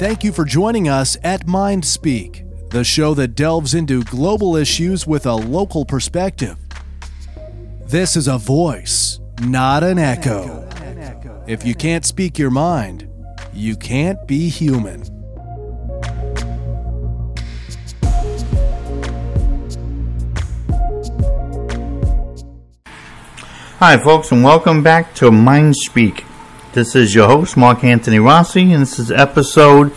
Thank you for joining us at Mind Speak, the show that delves into global issues with a local perspective. This is a voice, not an echo. If you can't speak your mind, you can't be human. Hi, folks, and welcome back to Mind Speak. This is your host, Mark Anthony Rossi, and this is episode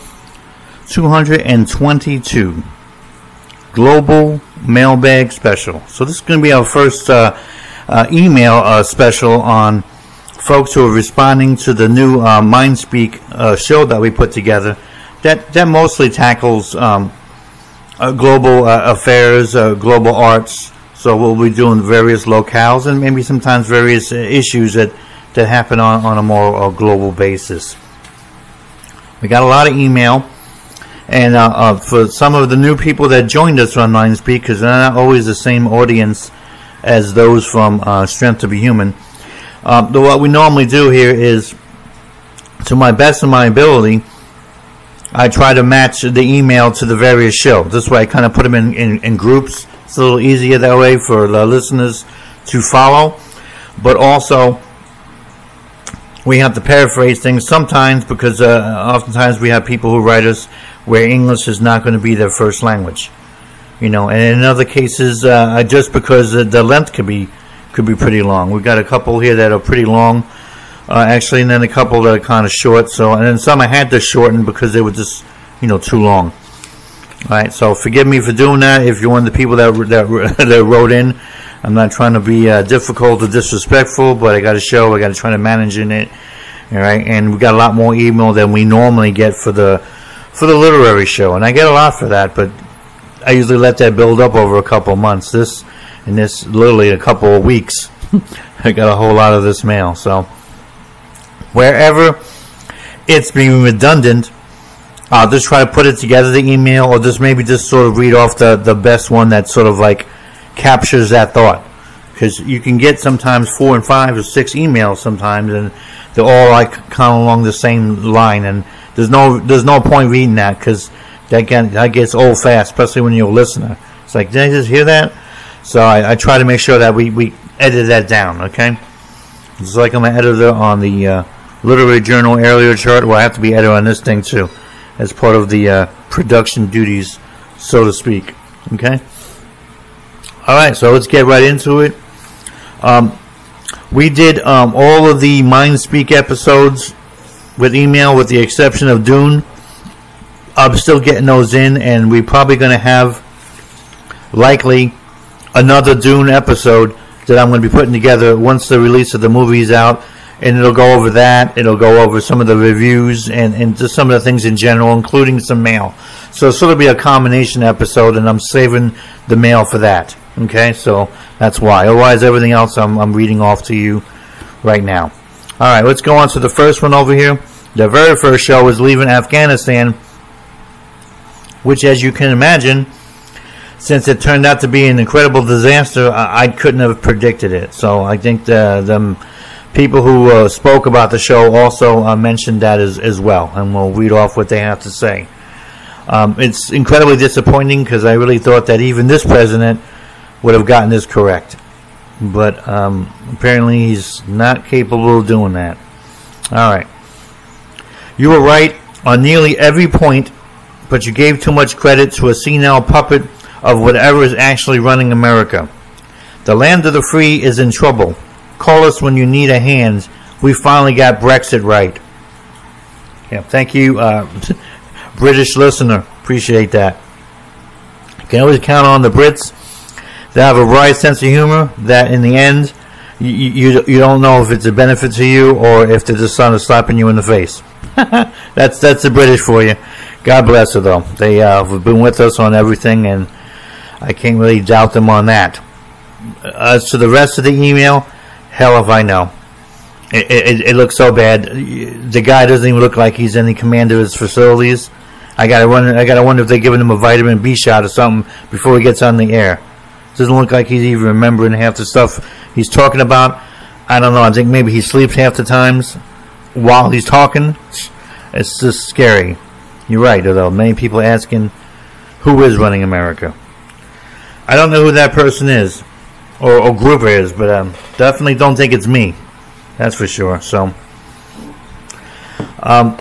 222 Global Mailbag Special. So, this is going to be our first uh, uh, email uh, special on folks who are responding to the new uh, Mind Speak uh, show that we put together. That, that mostly tackles um, uh, global affairs, global arts so we'll be doing various locales and maybe sometimes various issues that, that happen on, on a more uh, global basis. We got a lot of email. And uh, uh, for some of the new people that joined us on Mindspeak, because they're not always the same audience as those from uh, Strength to Be Human, um, what we normally do here is, to my best of my ability, I try to match the email to the various shows. This way I kind of put them in, in, in groups it's a little easier that way for the listeners to follow. But also, we have to paraphrase things sometimes because uh, oftentimes we have people who write us where English is not going to be their first language. You know, and in other cases, uh, just because the length could be could be pretty long. We've got a couple here that are pretty long, uh, actually, and then a couple that are kind of short. So, and then some I had to shorten because they were just, you know, too long. All right, so forgive me for doing that. If you're one of the people that that, that wrote in, I'm not trying to be uh, difficult or disrespectful, but I got to show, I got to try to manage in it. All right, and we got a lot more email than we normally get for the for the literary show, and I get a lot for that, but I usually let that build up over a couple months. This and this literally a couple of weeks, I got a whole lot of this mail. So wherever it's being redundant I'll just try to put it together, the email, or just maybe just sort of read off the, the best one that sort of like captures that thought. Because you can get sometimes four and five or six emails sometimes, and they're all like kind of along the same line. And there's no there's no point reading that because that, get, that gets old fast, especially when you're a listener. It's like, did I just hear that? So I, I try to make sure that we, we edit that down, okay? It's like I'm an editor on the uh, Literary Journal earlier chart. Well, I have to be editor on this thing too as part of the uh, production duties, so to speak. Okay. All right, so let's get right into it. Um, we did um, all of the MindSpeak episodes with email, with the exception of Dune. I'm still getting those in, and we're probably going to have likely another Dune episode that I'm going to be putting together once the release of the movie is out and it'll go over that. It'll go over some of the reviews and, and just some of the things in general, including some mail. So it'll sort of be a combination episode, and I'm saving the mail for that. Okay, so that's why. Otherwise, everything else I'm, I'm reading off to you right now. All right, let's go on to the first one over here. The very first show was leaving Afghanistan, which, as you can imagine, since it turned out to be an incredible disaster, I, I couldn't have predicted it. So I think the, the people who uh, spoke about the show also uh, mentioned that as, as well, and we'll read off what they have to say. Um, it's incredibly disappointing because I really thought that even this president would have gotten this correct. But um, apparently he's not capable of doing that. All right. You were right on nearly every point, but you gave too much credit to a senile puppet of whatever is actually running America. The land of the free is in trouble. Call us when you need a hand. We finally got Brexit right. Yeah, thank you, uh, British listener. Appreciate that. You can always count on the Brits. They have a bright sense of humor that, in the end, you, you, you don't know if it's a benefit to you or if they're just of slapping you in the face. that's that's the British for you. God bless her, though. They uh, have been with us on everything, and I can't really doubt them on that. As to the rest of the email, Hell if I know. It, it, it, looks so bad. The guy doesn't even look like he's any commander of his facilities. I gotta wonder. I gotta wonder if they're giving him a vitamin B shot or something before he gets on the air. Doesn't look like he's even remembering half the stuff he's talking about. I don't know. I think maybe he sleeps half the times while he's talking. It's just scary. You're right, though. Many people asking who is running America. I don't know who that person is or, or group is, but um, definitely don't think it's me. That's for sure. So, um,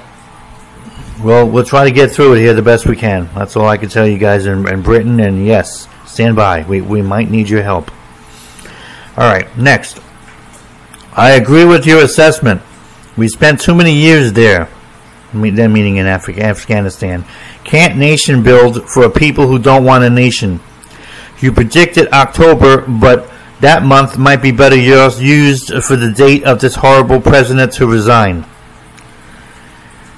well, we'll try to get through it here the best we can. That's all I can tell you guys in, in Britain. And yes, stand by. We, we might need your help. All right, next. I agree with your assessment. We spent too many years there. Then meaning in Africa, Afghanistan. Can't nation build for a people who don't want a nation. You predicted October, but that month might be better used for the date of this horrible president to resign.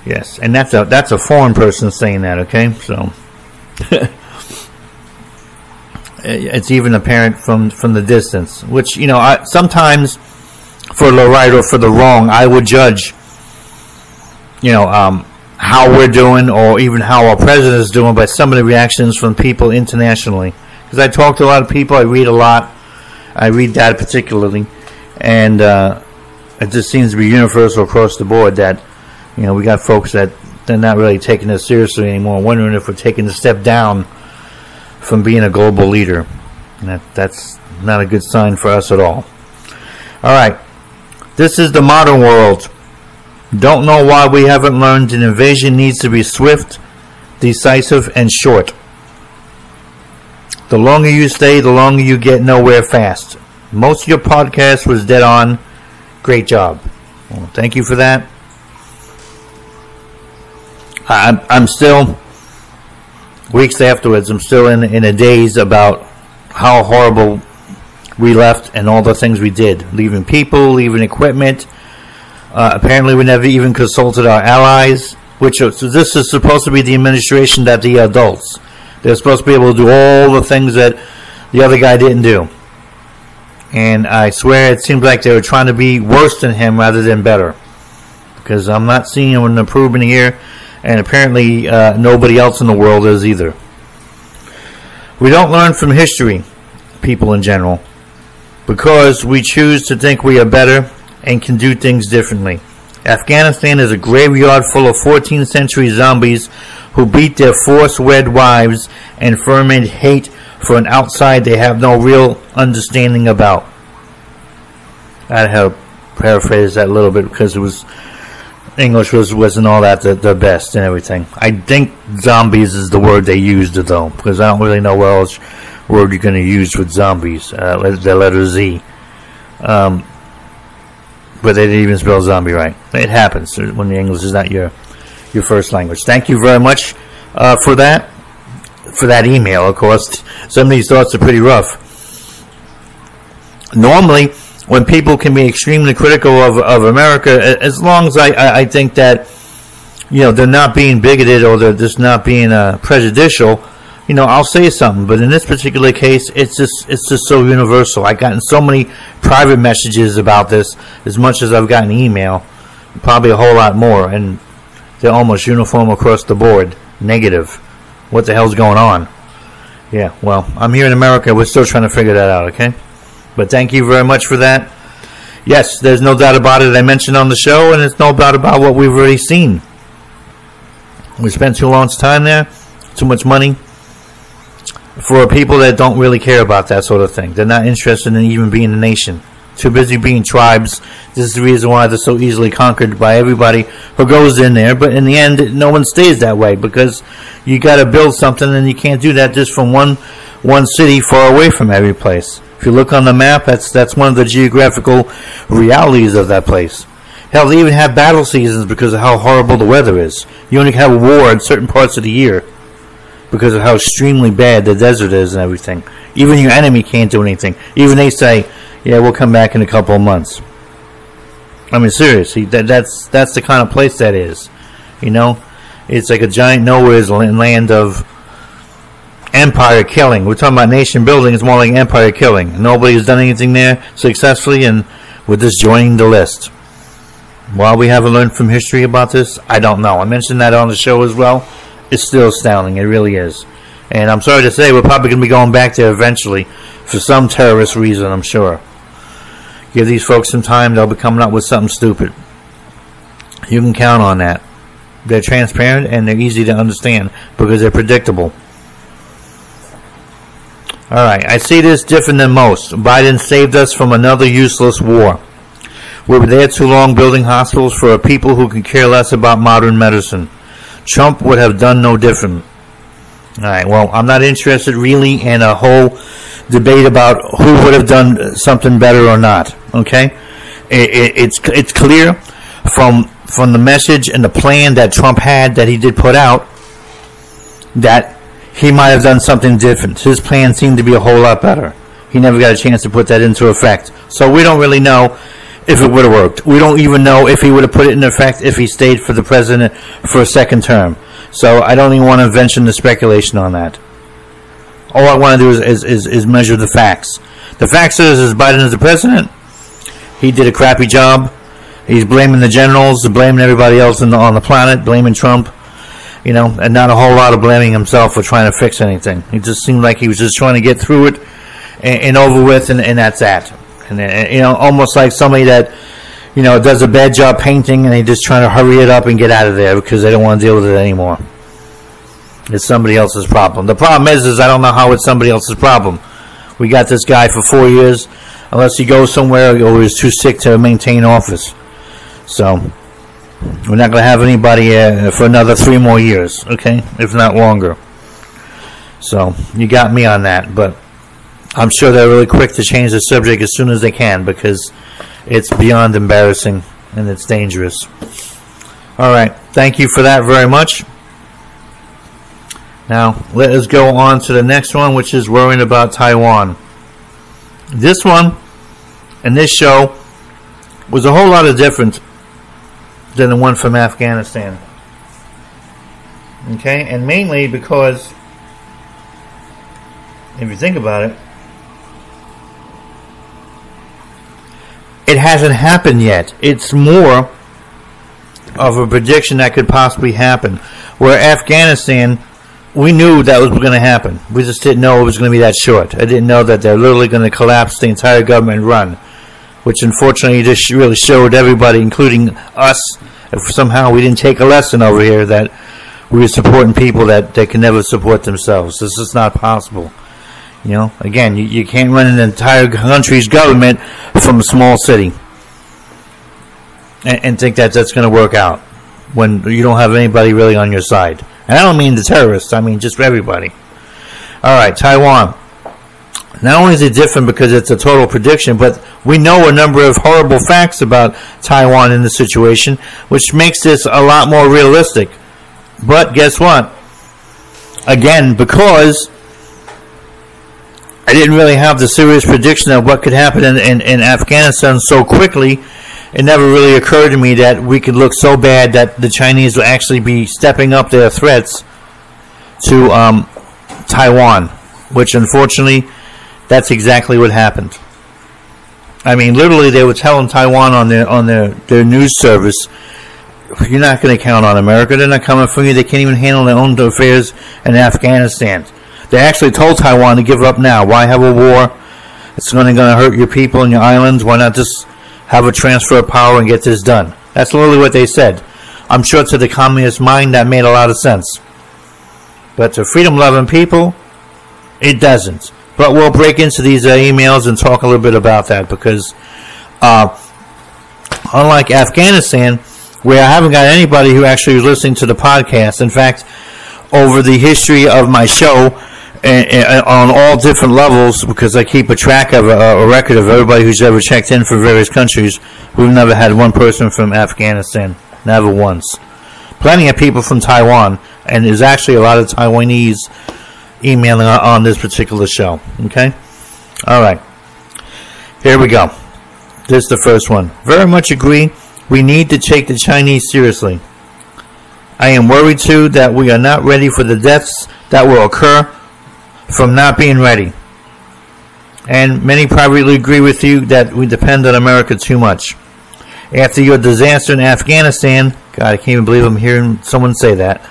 Yes, and that's a that's a foreign person saying that. Okay, so it's even apparent from from the distance. Which you know, I, sometimes for the right or for the wrong, I would judge. You know, um, how we're doing, or even how our president is doing, by some of the reactions from people internationally. Because I talk to a lot of people, I read a lot, I read that particularly, and uh, it just seems to be universal across the board that you know we got folks that they're not really taking this seriously anymore, wondering if we're taking a step down from being a global leader. That that's not a good sign for us at all. All right, this is the modern world. Don't know why we haven't learned an invasion needs to be swift, decisive, and short. The longer you stay, the longer you get nowhere fast. Most of your podcast was dead on. Great job. Well, thank you for that. I'm, I'm still, weeks afterwards, I'm still in, in a daze about how horrible we left and all the things we did. Leaving people, leaving equipment, uh, apparently, we never even consulted our allies, which so this is supposed to be the administration that the adults. They're supposed to be able to do all the things that the other guy didn't do. And I swear it seems like they were trying to be worse than him rather than better. Because I'm not seeing an improvement here, and apparently uh, nobody else in the world is either. We don't learn from history, people in general, because we choose to think we are better and can do things differently. Afghanistan is a graveyard full of 14th century zombies who beat their forced wed wives and ferment hate for an outside they have no real understanding about. I had to paraphrase that a little bit because it was English was wasn't all that the, the best and everything. I think zombies is the word they used though because I don't really know what else word you're going to use with zombies. Uh, the letter Z. Um, but they didn't even spell zombie right. It happens when the English is not your your first language. Thank you very much uh, for that for that email. Of course, some of these thoughts are pretty rough. Normally, when people can be extremely critical of, of America, as long as I, I, think that you know they're not being bigoted or they're just not being uh, prejudicial, you know, I'll say something. But in this particular case, it's just it's just so universal. I've gotten so many private messages about this, as much as I've gotten email, probably a whole lot more, and they're almost uniform across the board. Negative. What the hell's going on? Yeah, well, I'm here in America. We're still trying to figure that out. Okay, but thank you very much for that. Yes, there's no doubt about it. I mentioned on the show, and it's no doubt about what we've already seen. We spent too long time there, too much money, for people that don't really care about that sort of thing. They're not interested in even being a nation. Too busy being tribes. This is the reason why they're so easily conquered by everybody who goes in there. But in the end, no one stays that way because you got to build something, and you can't do that just from one one city far away from every place. If you look on the map, that's that's one of the geographical realities of that place. Hell, they even have battle seasons because of how horrible the weather is. You only have war in certain parts of the year because of how extremely bad the desert is and everything. Even your enemy can't do anything. Even they say, "Yeah, we'll come back in a couple of months." I mean, seriously, that, that's that's the kind of place that is. You know, it's like a giant nowhere's land of empire killing. We're talking about nation building. It's more like empire killing. Nobody has done anything there successfully, and we're just joining the list. Why we haven't learned from history about this, I don't know. I mentioned that on the show as well It's still astounding. It really is. And I'm sorry to say, we're probably going to be going back there eventually for some terrorist reason, I'm sure. Give these folks some time, they'll be coming up with something stupid. You can count on that. They're transparent and they're easy to understand because they're predictable. All right, I see this different than most. Biden saved us from another useless war. We were there too long building hospitals for a people who could care less about modern medicine. Trump would have done no different. All right, well, I'm not interested really in a whole debate about who would have done something better or not. Okay, it, it, it's it's clear from from the message and the plan that Trump had that he did put out that he might have done something different. His plan seemed to be a whole lot better. He never got a chance to put that into effect. So we don't really know if it would have worked. We don't even know if he would have put it in effect if he stayed for the president for a second term. So I don't even want to venture into speculation on that. All I want to do is, is, is, is measure the facts. The facts is, is Biden is the president. He did a crappy job. He's blaming the generals, blaming everybody else the, on the planet, blaming Trump you know, and not a whole lot of blaming himself for trying to fix anything. It just seemed like he was just trying to get through it and, and over with, and, and that's that. And, and, you know, almost like somebody that, you know, does a bad job painting and they just trying to hurry it up and get out of there because they don't want to deal with it anymore. It's somebody else's problem. The problem is, is I don't know how it's somebody else's problem. We got this guy for four years, unless he goes somewhere or he's too sick to maintain office. So we're not going to have anybody uh, for another three more years, okay, if not longer. So you got me on that, but I'm sure they're really quick to change the subject as soon as they can because it's beyond embarrassing and it's dangerous. All right, thank you for that very much. Now, let us go on to the next one, which is worrying about Taiwan. This one and this show was a whole lot of different than the one from Afghanistan. Okay, and mainly because if you think about it, it hasn't happened yet. It's more of a prediction that could possibly happen. Where Afghanistan, we knew that was going to happen. We just didn't know it was going to be that short. I didn't know that they're literally going to collapse the entire government and run which unfortunately just really showed everybody, including us, if somehow we didn't take a lesson over here that we were supporting people that they can never support themselves. This is not possible. You know, again, you, you can't run an entire country's government from a small city and, and think that that's going to work out when you don't have anybody really on your side. And I don't mean the terrorists, I mean just everybody. All right, Taiwan. Not only is it different because it's a total prediction, but we know a number of horrible facts about Taiwan in the situation, which makes this a lot more realistic. But guess what? Again, because I didn't really have the serious prediction of what could happen in, in, in Afghanistan so quickly, it never really occurred to me that we could look so bad that the Chinese would actually be stepping up their threats to um, Taiwan, which unfortunately that's exactly what happened. I mean, literally, they were telling Taiwan on their on their, their news service, "You're not going to count on America. They're not coming for you. They can't even handle their own affairs in Afghanistan." They actually told Taiwan to give up now. Why have a war? It's only going to hurt your people and your islands. Why not just have a transfer of power and get this done? That's literally what they said. I'm sure to the communist mind that made a lot of sense. But to freedom loving people, it doesn't. But we'll break into these uh, emails and talk a little bit about that because, uh, unlike Afghanistan, where I haven't got anybody who actually is listening to the podcast. In fact, over the history of my show, and, and on all different levels, because I keep a track of a, a, record of everybody who's ever checked in for various countries, we've never had one person from Afghanistan, never once. Plenty of people from Taiwan, and there's actually a lot of Taiwanese emailing on this particular show. Okay? All right. Here we go. This is the first one. Very much agree. We need to take the Chinese seriously. I am worried too that we are not ready for the deaths that will occur from not being ready. And many probably agree with you that we depend on America too much. After your disaster in Afghanistan, God, I can't even believe I'm hearing someone say that.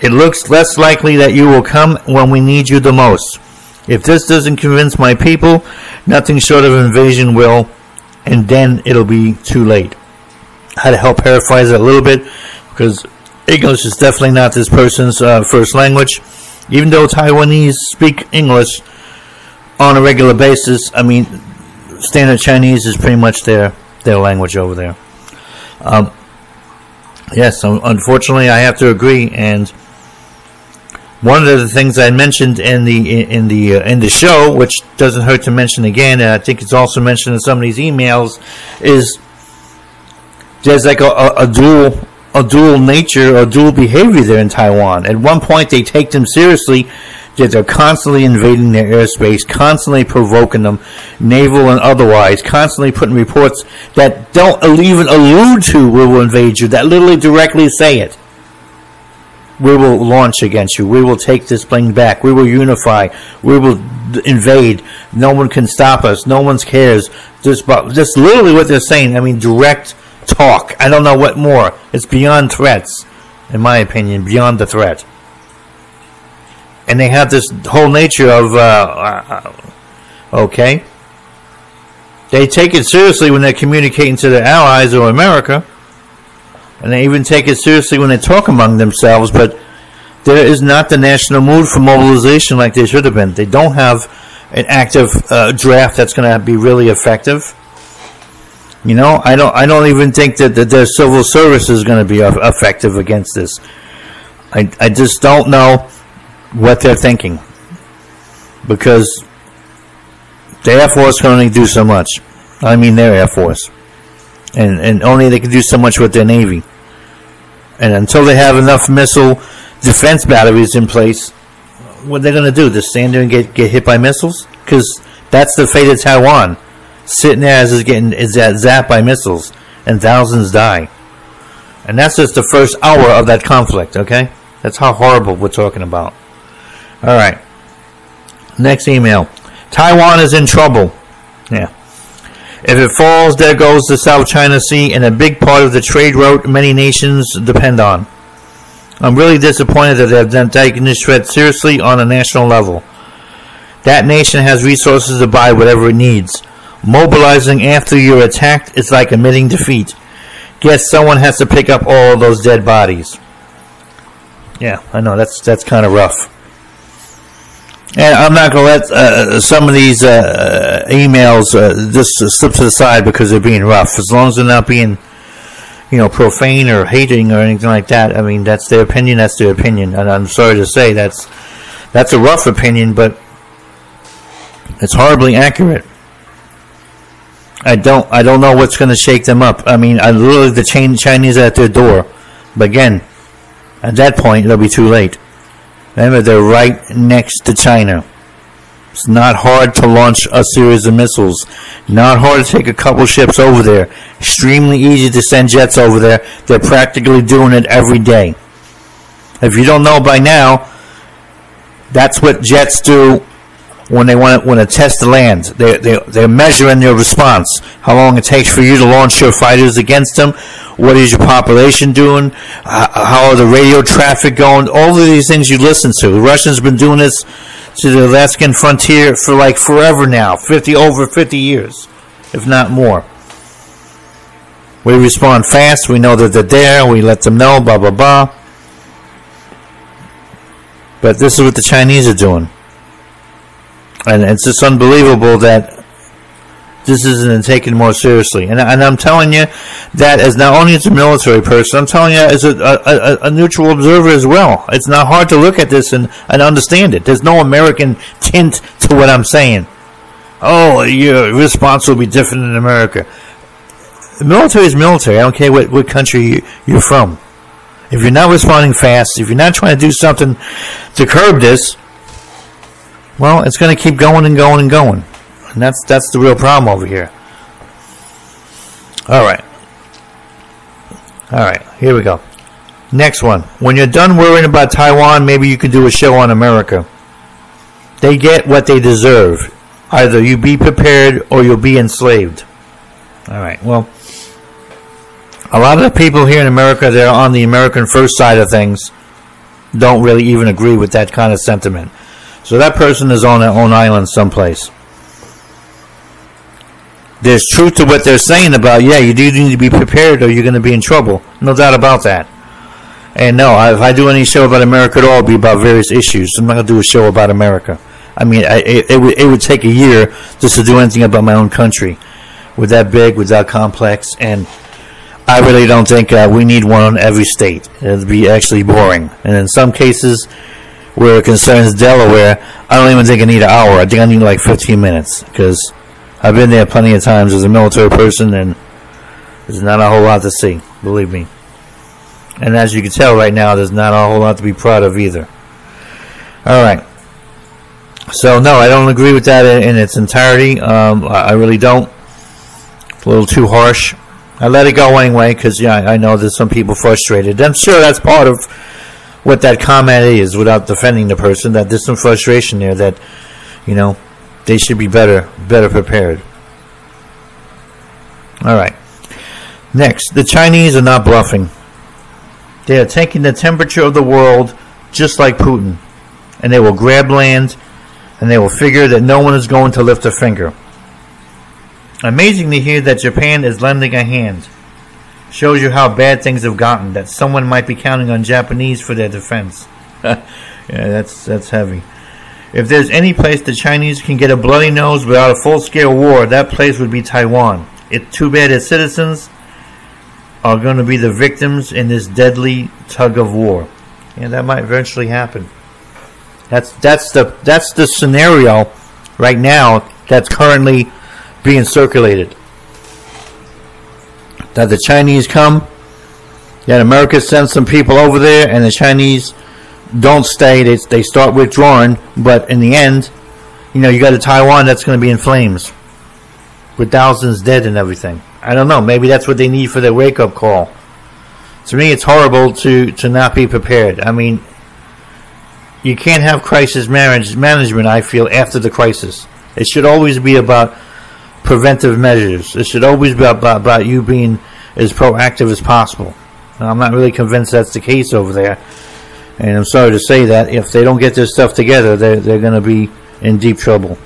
It looks less likely that you will come when we need you the most. If this doesn't convince my people, nothing short of invasion will, and then it'll be too late. I had to help paraphrase it a little bit because English is definitely not this person's uh, first language. Even though Taiwanese speak English on a regular basis, I mean, standard Chinese is pretty much their their language over there. Um, yes, unfortunately, I have to agree. And one of the things I mentioned in the in the uh, in the show, which doesn't hurt to mention again, and I think it's also mentioned in some of these emails, is there's like a, a, a dual a dual nature or dual behavior there in Taiwan. At one point, they take them seriously. That they're constantly invading their airspace, constantly provoking them, naval and otherwise, constantly putting reports that don't even allude to we will invade you, that literally directly say it. We will launch against you. We will take this plane back. We will unify. We will invade. No one can stop us. No one cares. Just, just literally what they're saying. I mean, direct talk. I don't know what more. It's beyond threats, in my opinion, beyond the threat. And they have this whole nature of, uh, uh, okay. They take it seriously when they're communicating to their allies or America. And they even take it seriously when they talk among themselves, but there is not the national mood for mobilization like there should have been. They don't have an active uh, draft that's going to be really effective. You know, I don't. I don't even think that, that their civil service is going to be effective against this. I, I just don't know what they're thinking because the Air Force can only do so much. I mean, their Air Force, and and only they can do so much with their Navy. And until they have enough missile defense batteries in place, what they're going to do? Just stand there and get get hit by missiles? Because that's the fate of Taiwan sitting there as is getting is zapped by missiles, and thousands die. And that's just the first hour of that conflict. Okay, that's how horrible we're talking about. All right. Next email. Taiwan is in trouble. Yeah. If it falls, there goes the South China Sea and a big part of the trade route many nations depend on. I'm really disappointed that they have not taken this threat seriously on a national level. That nation has resources to buy whatever it needs. Mobilizing after you're attacked is like admitting defeat. Guess someone has to pick up all those dead bodies. Yeah, I know that's that's kind of rough. And I'm not going to let uh, some of these uh, emails uh, just slip to the side because they're being rough. As long as they're not being, you know, profane or hating or anything like that. I mean, that's their opinion. That's their opinion, and I'm sorry to say that's that's a rough opinion, but it's horribly accurate. I don't I don't know what's going to shake them up. I mean, I literally the Chinese are at their door, but again, at that point it'll be too late. Remember, they're right next to China. It's not hard to launch a series of missiles. Not hard to take a couple ships over there. Extremely easy to send jets over there. They're practically doing it every day. If you don't know by now, that's what jets do when they want to, want to test the land. They're, they're, they're measuring their response, how long it takes for you to launch your fighters against them, what is your population doing, uh, uh, how are the radio traffic going, all of these things you listen to. The Russians been doing this to the Alaskan frontier for like forever now, 50 over 50 years, if not more. We respond fast, we know that they're there, we let them know, blah, blah, blah. But this is what the Chinese are doing and it's just unbelievable that this isn't taken more seriously. And, and I'm telling you that as not only as a military person, I'm telling you as a, a, a, neutral observer as well. It's not hard to look at this and, and understand it. There's no American tint to what I'm saying. Oh, your response will be different in America. The military is military. I don't care what, what country you're from. If you're not responding fast, if you're not trying to do something to curb this, well, it's going to keep going and going and going. And that's that's the real problem over here. All right. All right, here we go. Next one. When you're done worrying about Taiwan, maybe you could do a show on America. They get what they deserve. Either you be prepared or you'll be enslaved. All right. Well, a lot of the people here in America that are on the American first side of things don't really even agree with that kind of sentiment. So that person is on their own island someplace. There's truth to what they're saying about, yeah, you do need to be prepared or you're going to be in trouble. No doubt about that. And no, if I do any show about America at all, it'll be about various issues. I'm not going to do a show about America. I mean, I, it, it, would, it would take a year just to do anything about my own country. With that big, with that complex, and I really don't think uh, we need one on every state. It'd be actually boring. And in some cases, where it concerns Delaware, I don't even think I need an hour. I think I need like 15 minutes because I've been there plenty of times as a military person, and there's not a whole lot to see. Believe me. And as you can tell right now, there's not a whole lot to be proud of either. All right. So no, I don't agree with that in, in its entirety. Um, I, I, really don't. It's a little too harsh. I let it go anyway because yeah, I know there's some people frustrated. I'm sure that's part of what that comment is, without defending the person. That there's some frustration there. That you know they should be better better prepared. All right. Next, the Chinese are not bluffing. They are taking the temperature of the world just like Putin. And they will grab land and they will figure that no one is going to lift a finger. Amazing to hear that Japan is lending a hand. Shows you how bad things have gotten, that someone might be counting on Japanese for their defense. yeah, that's that's heavy. If there's any place the Chinese can get a bloody nose without a full scale war, that place would be Taiwan. It's too bad its citizens are going to be the victims in this deadly tug of war. And that might eventually happen. That's that's the that's the scenario right now that's currently being circulated. That the Chinese come, that America sends some people over there, and the Chinese don't stay. They they start withdrawing, but in the end, you know, you got a Taiwan that's going to be in flames, with thousands dead and everything. I don't know. Maybe that's what they need for their wake up call. To me, it's horrible to to not be prepared. I mean, you can't have crisis manage, management, I feel, after the crisis. It should always be about preventive measures. It should always be about, about you being as proactive as possible. I'm not really convinced that's the case over there. And I'm sorry to say that if they don't get their stuff together, they're, they're going to be in deep trouble.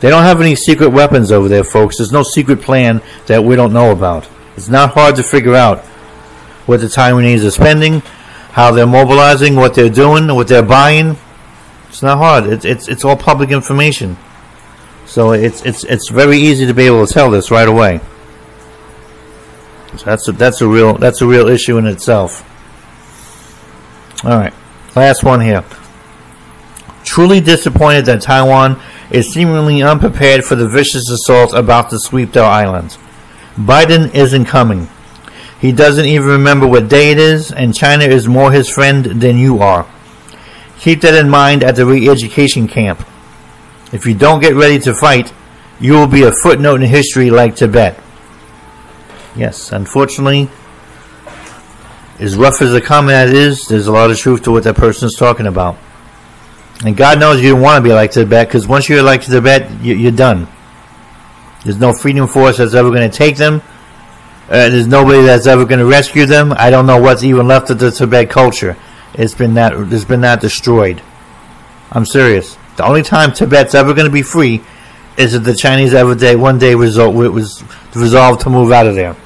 They don't have any secret weapons over there, folks. There's no secret plan that we don't know about. It's not hard to figure out what the Taiwanese are spending, how they're mobilizing, what they're doing, what they're buying. It's not hard. It's it's it's all public information. So it's it's it's very easy to be able to tell this right away. So that's a, that's a real that's a real issue in itself. All right, last one here. Truly disappointed that Taiwan is seemingly unprepared for the vicious assault about to sweep their islands. Biden isn't coming. He doesn't even remember what day it is, and China is more his friend than you are. Keep that in mind at the re education camp. If you don't get ready to fight, you will be a footnote in history like Tibet. Yes, unfortunately, as rough as the comment is, there's a lot of truth to what that person is talking about. And God knows you don't want to be like Tibet because once you're like Tibet, you're done. There's no freedom force that's ever going to take them uh, there's nobody that's ever going to rescue them. I don't know what's even left of the Tibet culture. It's been that it's been that destroyed. I'm serious. The only time Tibet's ever going to be free is if the Chinese ever day one day result was resolved to move out of there,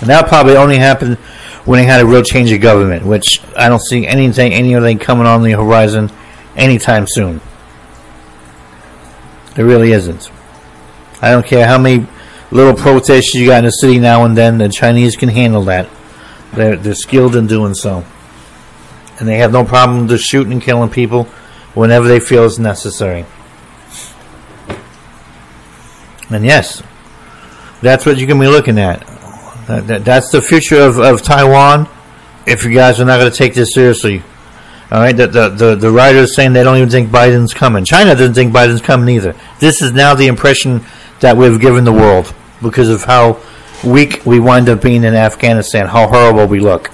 and that probably only happened when they had a real change of government, which I don't see anything anything coming on the horizon anytime soon. There really isn't. I don't care how many little protests you got in the city now and then. The Chinese can handle that. They're they're skilled in doing so, and they have no problem just shooting and killing people whenever they feel it's necessary. And yes, that's what you can be looking at. That, that, that's the future of, of Taiwan. If you guys are not going to take this seriously, all right. The, the the the writers saying they don't even think Biden's coming. China doesn't think Biden's coming either. This is now the impression that we've given the world because of how weak we wind up being in Afghanistan, how horrible we look.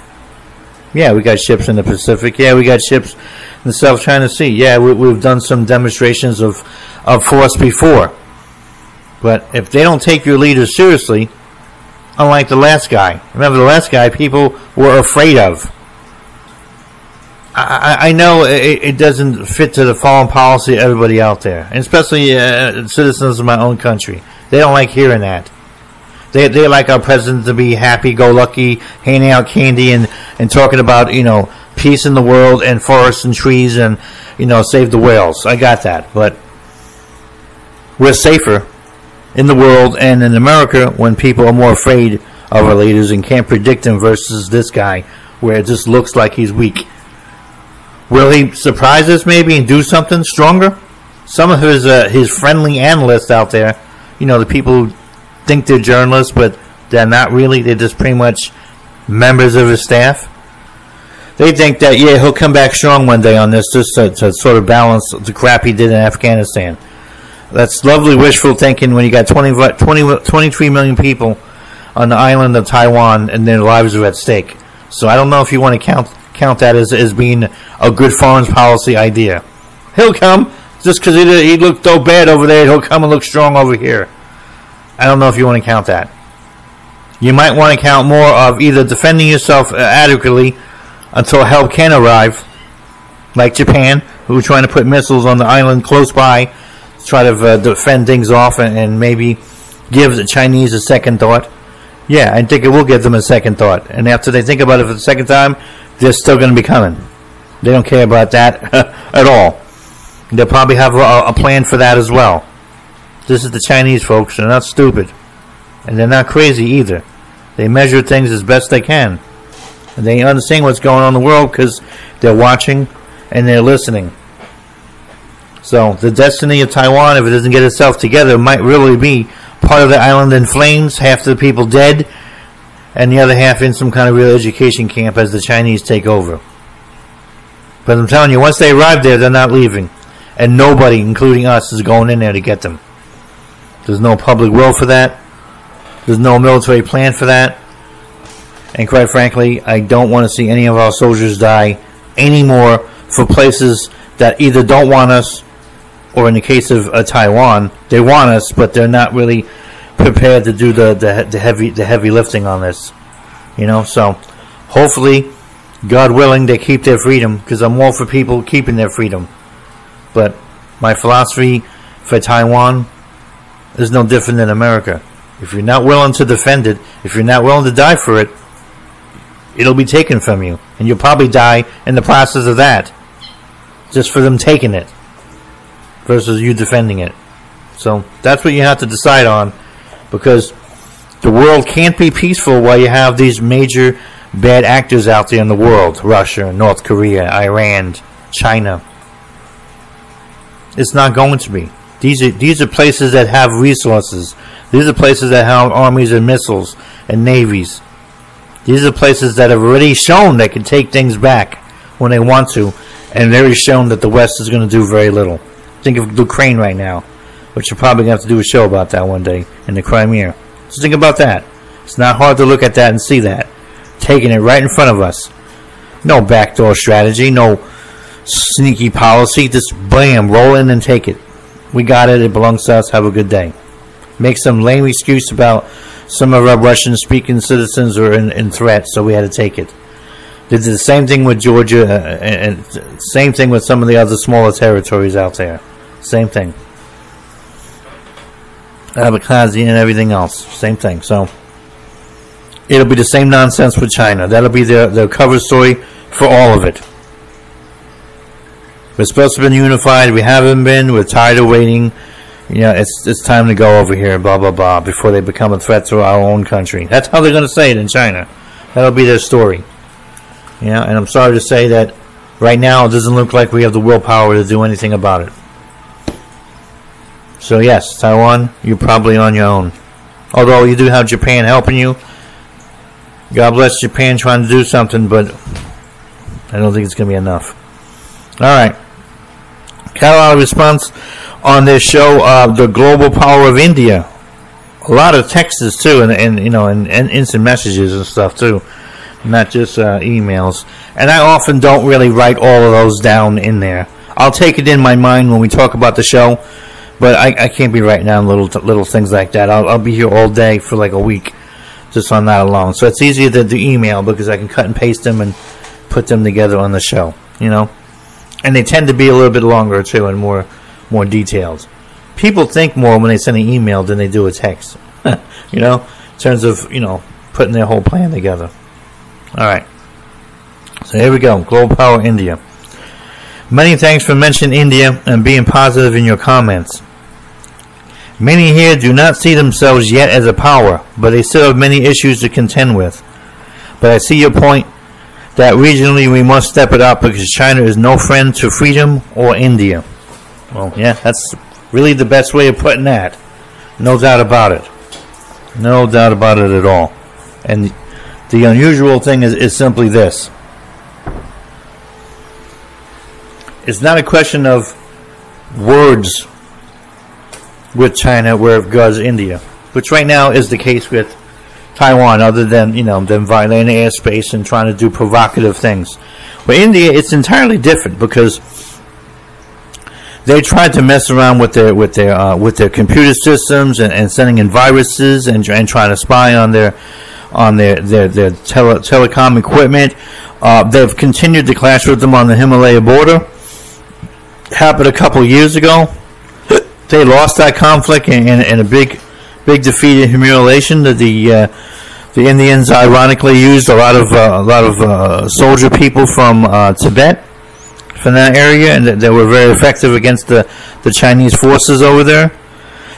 Yeah, we got ships in the Pacific. Yeah, we got ships in the South China Sea. Yeah, we, have done some demonstrations of, of force before. But if they don't take your leaders seriously, unlike the last guy, remember the last guy people were afraid of. I, I know it, it, doesn't fit to the foreign policy of everybody out there, and especially uh, citizens of my own country. They don't like hearing that. They they like our president to be happy-go-lucky, handing out candy and and talking about you know peace in the world and forests and trees and you know save the whales. I got that, but we're safer in the world and in America when people are more afraid of our leaders and can't predict them versus this guy where it just looks like he's weak. Will he surprise us maybe and do something stronger? Some of his uh, his friendly analysts out there, you know, the people who think they're journalists but they're not really. They're just pretty much members of his staff. They think that yeah, he'll come back strong one day on this, just to, to sort of balance the crap he did in Afghanistan. That's lovely wishful thinking when you got 20, 20 23 million people on the island of Taiwan and their lives are at stake. So I don't know if you want to count count that as, as being a good foreign policy idea. He'll come just because he, he looked so bad over there. He'll come and look strong over here. I don't know if you want to count that. You might want to count more of either defending yourself uh, adequately until help can arrive, like Japan, who are trying to put missiles on the island close by, try to uh, defend things off and, and maybe give the Chinese a second thought. Yeah, I think it will give them a second thought. And after they think about it for the second time, they're still going to be coming. They don't care about that at all. They'll probably have a, a, plan for that as well. This is the Chinese folks. They're not stupid. And they're not crazy either. They measure things as best they can. And they understand what's going on in the world because they're watching and they're listening. So the destiny of Taiwan, if it doesn't get itself together, might really be part of the island in flames, half the people dead, and the other half in some kind of real education camp as the Chinese take over. But I'm telling you, once they arrive there, they're not leaving. And nobody, including us, is going in there to get them. There's no public will for that. There's no military plan for that. And quite frankly, I don't want to see any of our soldiers die anymore for places that either don't want us or in the case of uh, Taiwan, they want us, but they're not really prepared to do the, the, the heavy the heavy lifting on this. You know, so hopefully, God willing, they keep their freedom because I'm all for people keeping their freedom. But my philosophy for Taiwan is no different than America. If you're not willing to defend it, if you're not willing to die for it, it'll be taken from you, and you'll probably die in the process of that, just for them taking it versus you defending it. So that's what you have to decide on because the world can't be peaceful while you have these major bad actors out there in the world Russia, North Korea, Iran, China. It's not going to be. These are, these are places that have resources. These are places that have armies and missiles and navies. These are places that have already shown they can take things back when they want to, and they've shown that the West is going to do very little. Think of Ukraine right now, which you're probably going to have to do a show about that one day in the Crimea. So think about that. It's not hard to look at that and see that. Taking it right in front of us. No backdoor strategy, no sneaky policy. Just bam, roll in and take it. We got it. It belongs to us. Have a good day. Make some lame excuse about some of our Russian speaking citizens are in, in threat, so we had to take it. Did the same thing with Georgia, uh, and, and same thing with some of the other smaller territories out there. Same thing. Abkhazia and everything else. Same thing. So it'll be the same nonsense with China. That'll be their, their cover story for all of it. We're supposed to have been unified. We haven't been. We're tired of waiting. You know, it's it's time to go over here. Blah blah blah. Before they become a threat to our own country. That's how they're going to say it in China. That'll be their story. Know, and I'm sorry to say that right now it doesn't look like we have the willpower to do anything about it. So yes, Taiwan, you're probably on your own. Although you do have Japan helping you. God bless Japan trying to do something, but I don't think it's going to be enough. All right. Catalog response on this show, uh, the global power of India. A lot of texts too, and, and you know, and, and instant messages and stuff too not just uh, emails. And I often don't really write all of those down in there. I'll take it in my mind when we talk about the show, but I, I can't be writing down little little things like that. I'll, I'll be here all day for like a week just on that alone. So it's easier to do email because I can cut and paste them and put them together on the show. You know, and they tend to be a little bit longer too and more more detailed. People think more when they send an email than they do a text. you know, in terms of you know putting their whole plan together. All right. So here we go. Global Power India. Many thanks for mentioning India and being positive in your comments. Many here do not see themselves yet as a power, but they still have many issues to contend with. But I see your point that regionally we must step it up because China is no friend to freedom or India. Well, yeah, that's really the best way of putting that. No doubt about it. No doubt about it at all. And the unusual thing is, is simply this it's not a question of words with China where it goes India, which right now is the case with Taiwan, other than you know them violating airspace and trying to do provocative things. But India, it's entirely different because they tried to mess around with their with their uh, with their computer systems and, and sending in viruses and, and trying to spy on their on their their, their tele, telecom equipment. Uh, they've continued to clash with them on the Himalaya border. Happened a couple years ago. They lost that conflict in, in, in a big big defeat and humiliation. That the uh, the Indians ironically used a lot of uh, a lot of uh, soldier people from uh, Tibet from that area, and they were very effective against the the Chinese forces over there.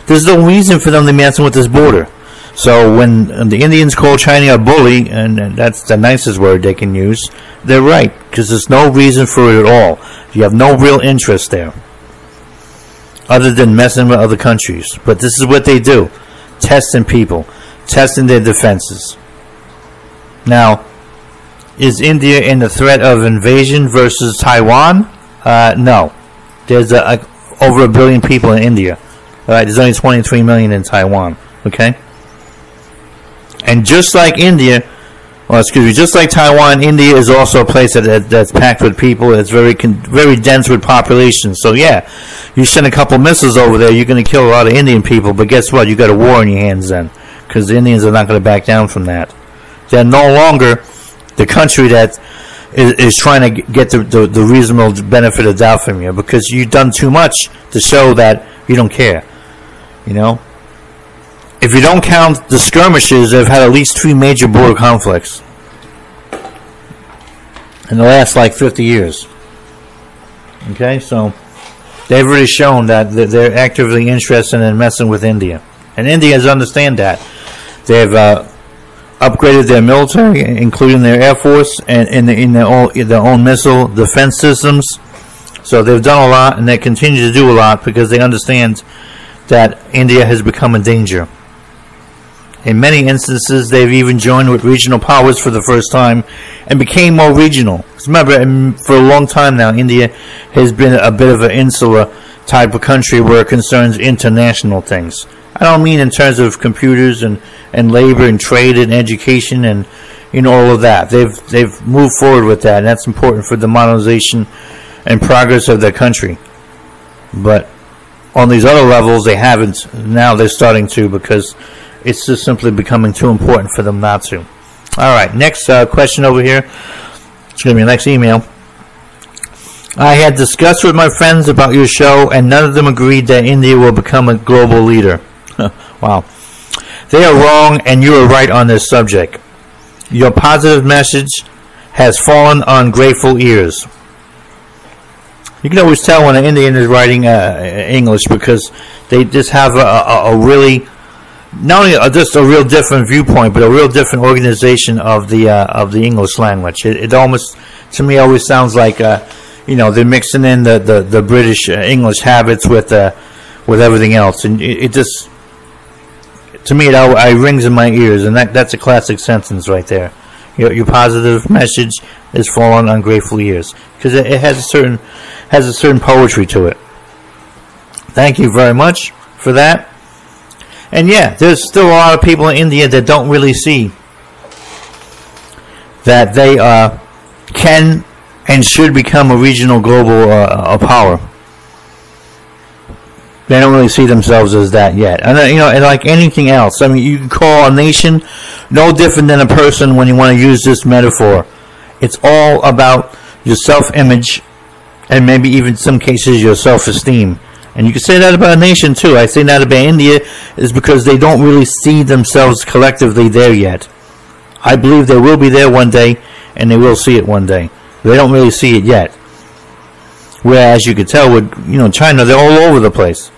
There's no reason for them to be messing with this border. So when the Indians call China a bully, and that's the nicest word they can use, they're right because there's no reason for it at all. You have no real interest there, other than messing with other countries. But this is what they do testing people, testing their defenses. Now, is India in the threat of invasion versus Taiwan? Uh, no. There's a, a, over a billion people in India. All right, there's only 23 million in Taiwan. Okay? And just like India, well, excuse me, just like Taiwan, India is also a place that, that that's packed with people. It's very very dense with population. So yeah, you send a couple missiles over there, you're going to kill a lot of Indian people. But guess what? You got a war in your hands then, because the Indians are not going to back down from that. They're no longer the country that is, is trying to get the, the, the reasonable benefit of doubt from you because you've done too much to show that you don't care. You know, if you don't count the skirmishes, they've had at least three major border conflicts in the last like 50 years. Okay, so they've really shown that they're actively interested in messing with India. And Indians understand that. They've uh, upgraded their military, including their air force and in, in their, own, their own missile defense systems. So they've done a lot, and they continue to do a lot because they understand that India has become a danger. In many instances, they've even joined with regional powers for the first time and became more regional. Remember, for a long time now, India has been a bit of an insular type of country where it concerns international things. I don't mean in terms of computers and, and labor and trade and education and you know all of that. They've they've moved forward with that, and that's important for the modernization and progress of their country. But on these other levels, they haven't. Now they're starting to because it's just simply becoming too important for them not to. All right, next uh, question over here. Excuse me, next email. I had discussed with my friends about your show, and none of them agreed that India will become a global leader. wow. They are wrong, and you are right on this subject. Your positive message has fallen on grateful ears. You can always tell when an Indian is writing uh, English because they just have a, a, a really not only a, just a real different viewpoint, but a real different organization of the uh, of the English language. It, it, almost, to me, always sounds like uh, you know they're mixing in the the, the British uh, English habits with uh, with everything else, and it, it just to me it, it rings in my ears, and that that's a classic sentence right there. Your, your positive message is falling on grateful ears because it, it has a certain has a certain poetry to it. Thank you very much for that. And yeah, there's still a lot of people in India that don't really see that they uh, can and should become a regional global uh, power. They don't really see themselves as that yet. And you know, and like anything else, I mean, you can call a nation no different than a person when you want to use this metaphor. It's all about your self-image and maybe even some cases your self-esteem And you can say that about a nation too. I say that about India is because they don't really see themselves collectively there yet. I believe they will be there one day, and they will see it one day. They don't really see it yet. Whereas you could tell with you know China, they're all over the place,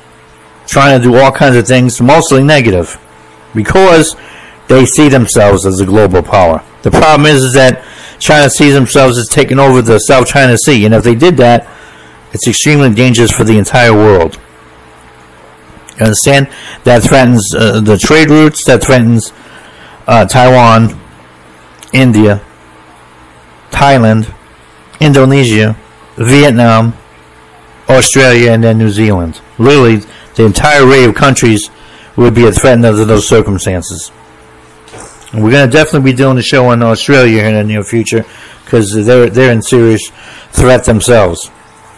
trying to do all kinds of things, mostly negative, because they see themselves as a global power. The problem is, is that China sees themselves as taking over the South China Sea, and if they did that, it's extremely dangerous for the entire world. You understand? That threatens uh, the trade routes, that threatens uh, Taiwan, India, Thailand, Indonesia, Vietnam, Australia, and then New Zealand. Literally, the entire array of countries would be a threat under those circumstances. And we're going to definitely be doing a show on Australia in the near future because they're they're in serious threat themselves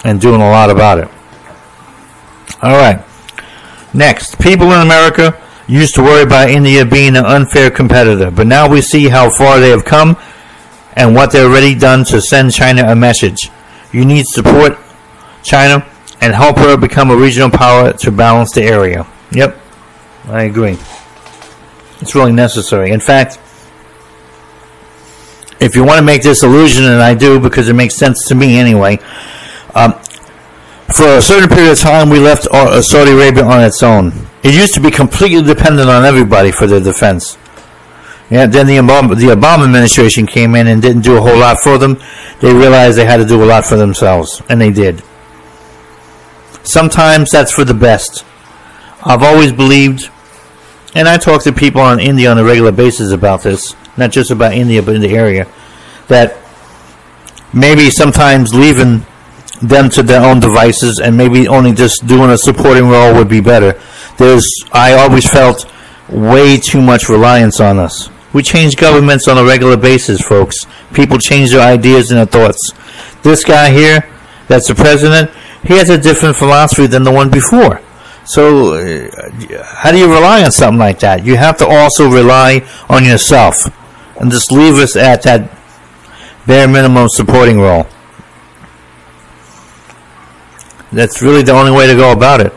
and doing a lot about it. All right. Next, people in America used to worry about India being an unfair competitor, but now we see how far they have come and what they've already done to send China a message. You need support China and help her become a regional power to balance the area. Yep, I agree. It's really necessary. In fact, if you want to make this illusion, and I do because it makes sense to me anyway, um, for a certain period of time, we left uh, Saudi Arabia on its own. It used to be completely dependent on everybody for their defense. Yeah, then the Obama, the Obama administration came in and didn't do a whole lot for them. They realized they had to do a lot for themselves, and they did. Sometimes that's for the best. I've always believed, and I talk to people on India on a regular basis about this, not just about India, but in the area, that maybe sometimes leaving them to their own devices and maybe only just doing a supporting role would be better. There's, I always felt way too much reliance on us. We change governments on a regular basis, folks. People change their ideas and their thoughts. This guy here, that's the president, he has a different philosophy than the one before. So, uh, how do you rely on something like that? You have to also rely on yourself and just leave us at that bare minimum supporting role. That's really the only way to go about it.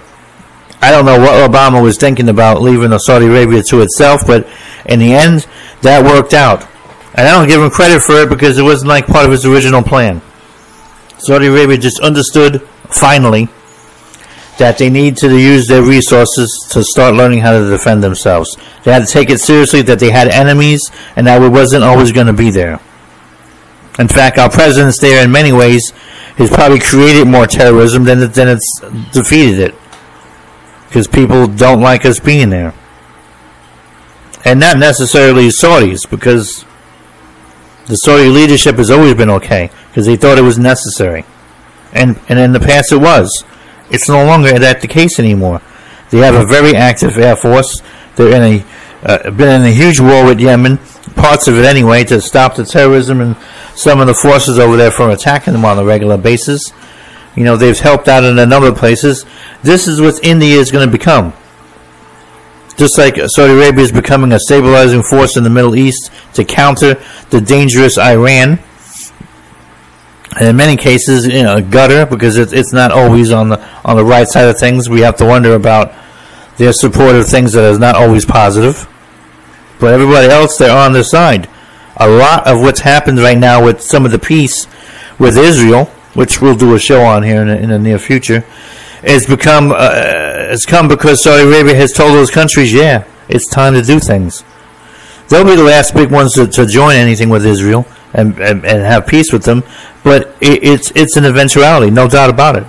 I don't know what Obama was thinking about leaving Saudi Arabia to itself, but in the end, that worked out. And I don't give him credit for it because it wasn't like part of his original plan. Saudi Arabia just understood, finally, that they need to use their resources to start learning how to defend themselves. They had to take it seriously that they had enemies and that it wasn't always going to be there. In fact, our presence there in many ways has probably created more terrorism than, than it's defeated it. Because people don't like us being there. And not necessarily Saudis, because the Saudi leadership has always been okay, because they thought it was necessary. And, and in the past it was. It's no longer that the case anymore. They have a very active air force. They're in a uh, been in a huge war with Yemen, parts of it anyway, to stop the terrorism and some of the forces over there from attacking them on a regular basis. You know, they've helped out in a number of places. This is what India is going to become. Just like Saudi Arabia is becoming a stabilizing force in the Middle East to counter the dangerous Iran. And in many cases, you know, a gutter because it's it's not always on the on the right side of things. We have to wonder about their support of things that is not always positive. But everybody else, they're on their side. A lot of what's happened right now with some of the peace with Israel, which we'll do a show on here in the, in the near future, has become uh, has come because Saudi Arabia has told those countries, yeah, it's time to do things. They'll be the last big ones to, to join anything with Israel and, and, and have peace with them, but it, it's it's an eventuality, no doubt about it.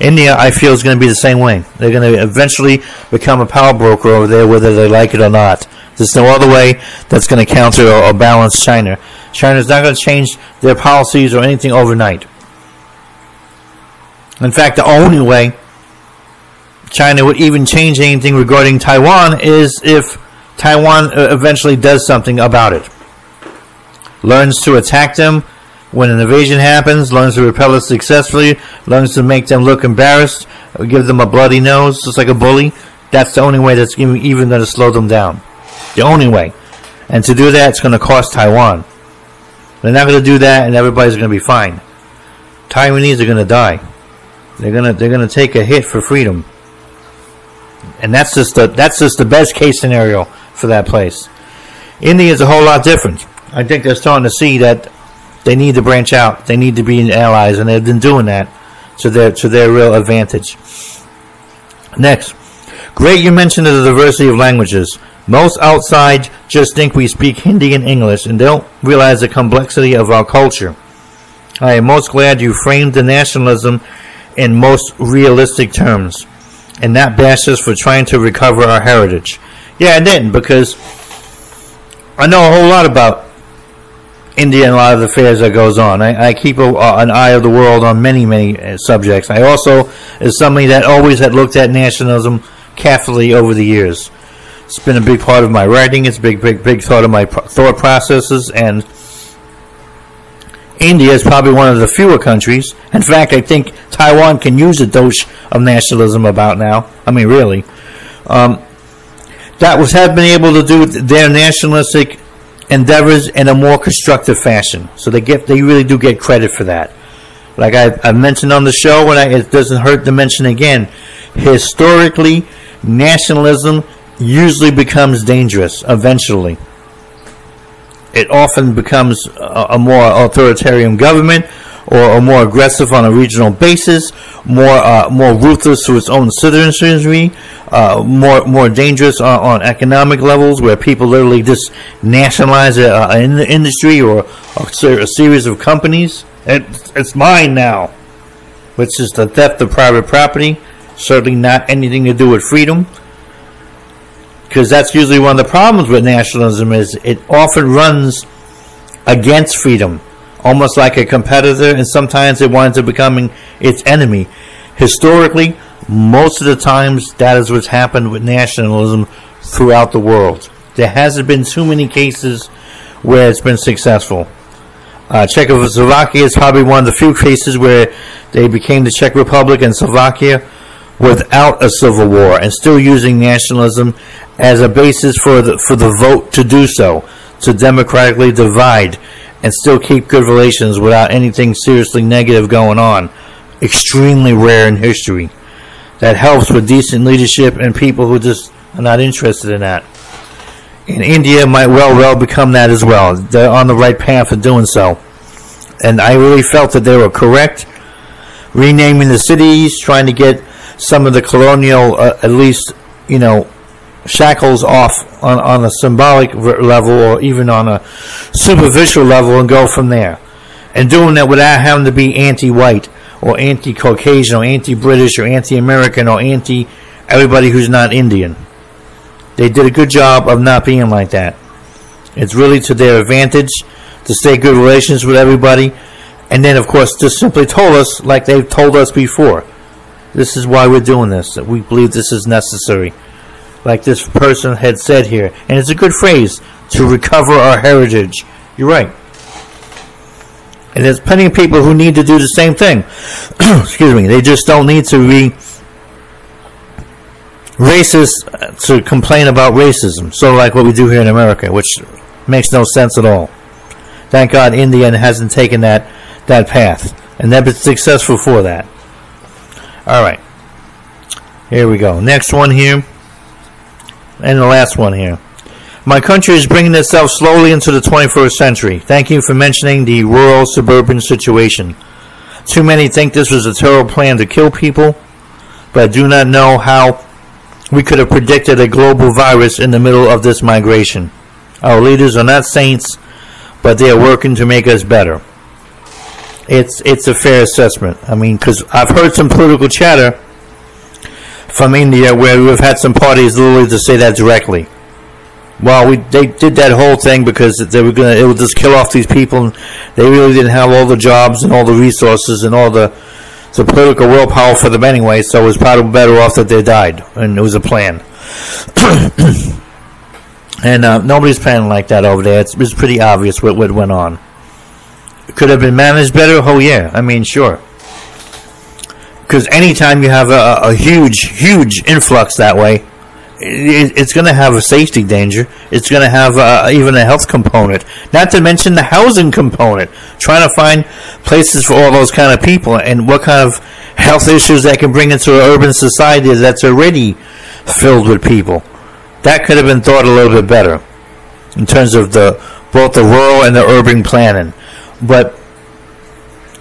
India, I feel, is going to be the same way. They're going to eventually become a power broker over there, whether they like it or not. There's no other way that's going to counter or, or balance China. China's not going to change their policies or anything overnight. In fact, the only way China would even change anything regarding Taiwan is if Taiwan uh, eventually does something about it. Learns to attack them when an invasion happens, learns to repel it successfully, learns to make them look embarrassed, give them a bloody nose, just like a bully. That's the only way that's even going to slow them down. The only way. And to do that, it's going to cost Taiwan. They're not going to do that, and everybody's going to be fine. Taiwanese are going to die. They're gonna they're gonna take a hit for freedom, and that's just the that's just the best case scenario for that place. India is a whole lot different. I think they're starting to see that they need to branch out. They need to be allies, and they've been doing that to their to their real advantage. Next, great you mentioned the diversity of languages. Most outside just think we speak Hindi and English and don't realize the complexity of our culture. I am most glad you framed the nationalism in most realistic terms and not bash us for trying to recover our heritage. Yeah, I didn't because I know a whole lot about India and a lot of the affairs that goes on. I, I keep a, an eye of the world on many, many uh, subjects. I also is somebody that always had looked at nationalism carefully over the years. It's been a big part of my writing. It's a big, big, big thought of my thought processes, and India is probably one of the fewer countries. In fact, I think Taiwan can use a dose of nationalism about now. I mean, really. Um, that was have been able to do their nationalistic endeavors in a more constructive fashion. So they get they really do get credit for that. Like I, I mentioned on the show, and I, it doesn't hurt to mention again, historically, nationalism usually becomes dangerous eventually. It often becomes a, a more authoritarian government or, or, more aggressive on a regional basis, more uh, more ruthless to its own citizenry, uh, more more dangerous on, on, economic levels, where people literally just nationalize an industry or a, a series of companies. It, it's mine now, which is the theft of private property. Certainly not anything to do with freedom, because that's usually one of the problems with nationalism is it often runs against freedom almost like a competitor, and sometimes it winds up becoming its enemy. Historically, most of the times that is what's happened with nationalism throughout the world. There hasn't been too many cases where it's been successful. Uh, Czechoslovakia is probably one of the few cases where they became the Czech Republic and Slovakia without a civil war and still using nationalism as a basis for the, for the vote to do so, to democratically divide and still keep good relations without anything seriously negative going on. Extremely rare in history. That helps with decent leadership and people who just are not interested in that. And India might well well become that as well. They're on the right path of doing so. And I really felt that they were correct. Renaming the cities, trying to get some of the colonial, uh, at least, you know, shackles off on, on a symbolic level or even on a superficial level and go from there. And doing that without having to be anti white or anti Caucasian or anti British or anti American or anti everybody who's not Indian. They did a good job of not being like that. It's really to their advantage to stay good relations with everybody. And then, of course, just simply told us, like they've told us before, this is why we're doing this, we believe this is necessary like this person had said here. And it's a good phrase to recover our heritage. You're right. And there's plenty of people who need to do the same thing. Excuse me. They just don't need to be racist uh, to complain about racism. So, like what we do here in America, which makes no sense at all. Thank God India hasn't taken that, that path. And they've been successful for that. All right. Here we go. Next one here. And the last one here. My country is bringing itself slowly into the 21st century. Thank you for mentioning the rural suburban situation. Too many think this was a terrible plan to kill people, but I do not know how we could have predicted a global virus in the middle of this migration. Our leaders are not saints, but they are working to make us better. It's it's a fair assessment. I mean, because I've heard some political chatter from India where we've had some parties literally to say that directly. Well, we they did that whole thing because they were gonna it would just kill off these people. And they really didn't have all the jobs and all the resources and all the the political willpower for them anyway. So it was probably better off that they died, and it was a plan. and uh, nobody's planning like that over there. It's, it's pretty obvious what, what went on. Could have been managed better. Oh yeah, I mean sure because anytime you have a, a, huge, huge influx that way, it, it's going to have a safety danger. It's going to have uh, even a health component, not to mention the housing component. Trying to find places for all those kind of people and what kind of health issues that can bring into an urban society that's already filled with people. That could have been thought a little bit better in terms of the both the rural and the urban planning. But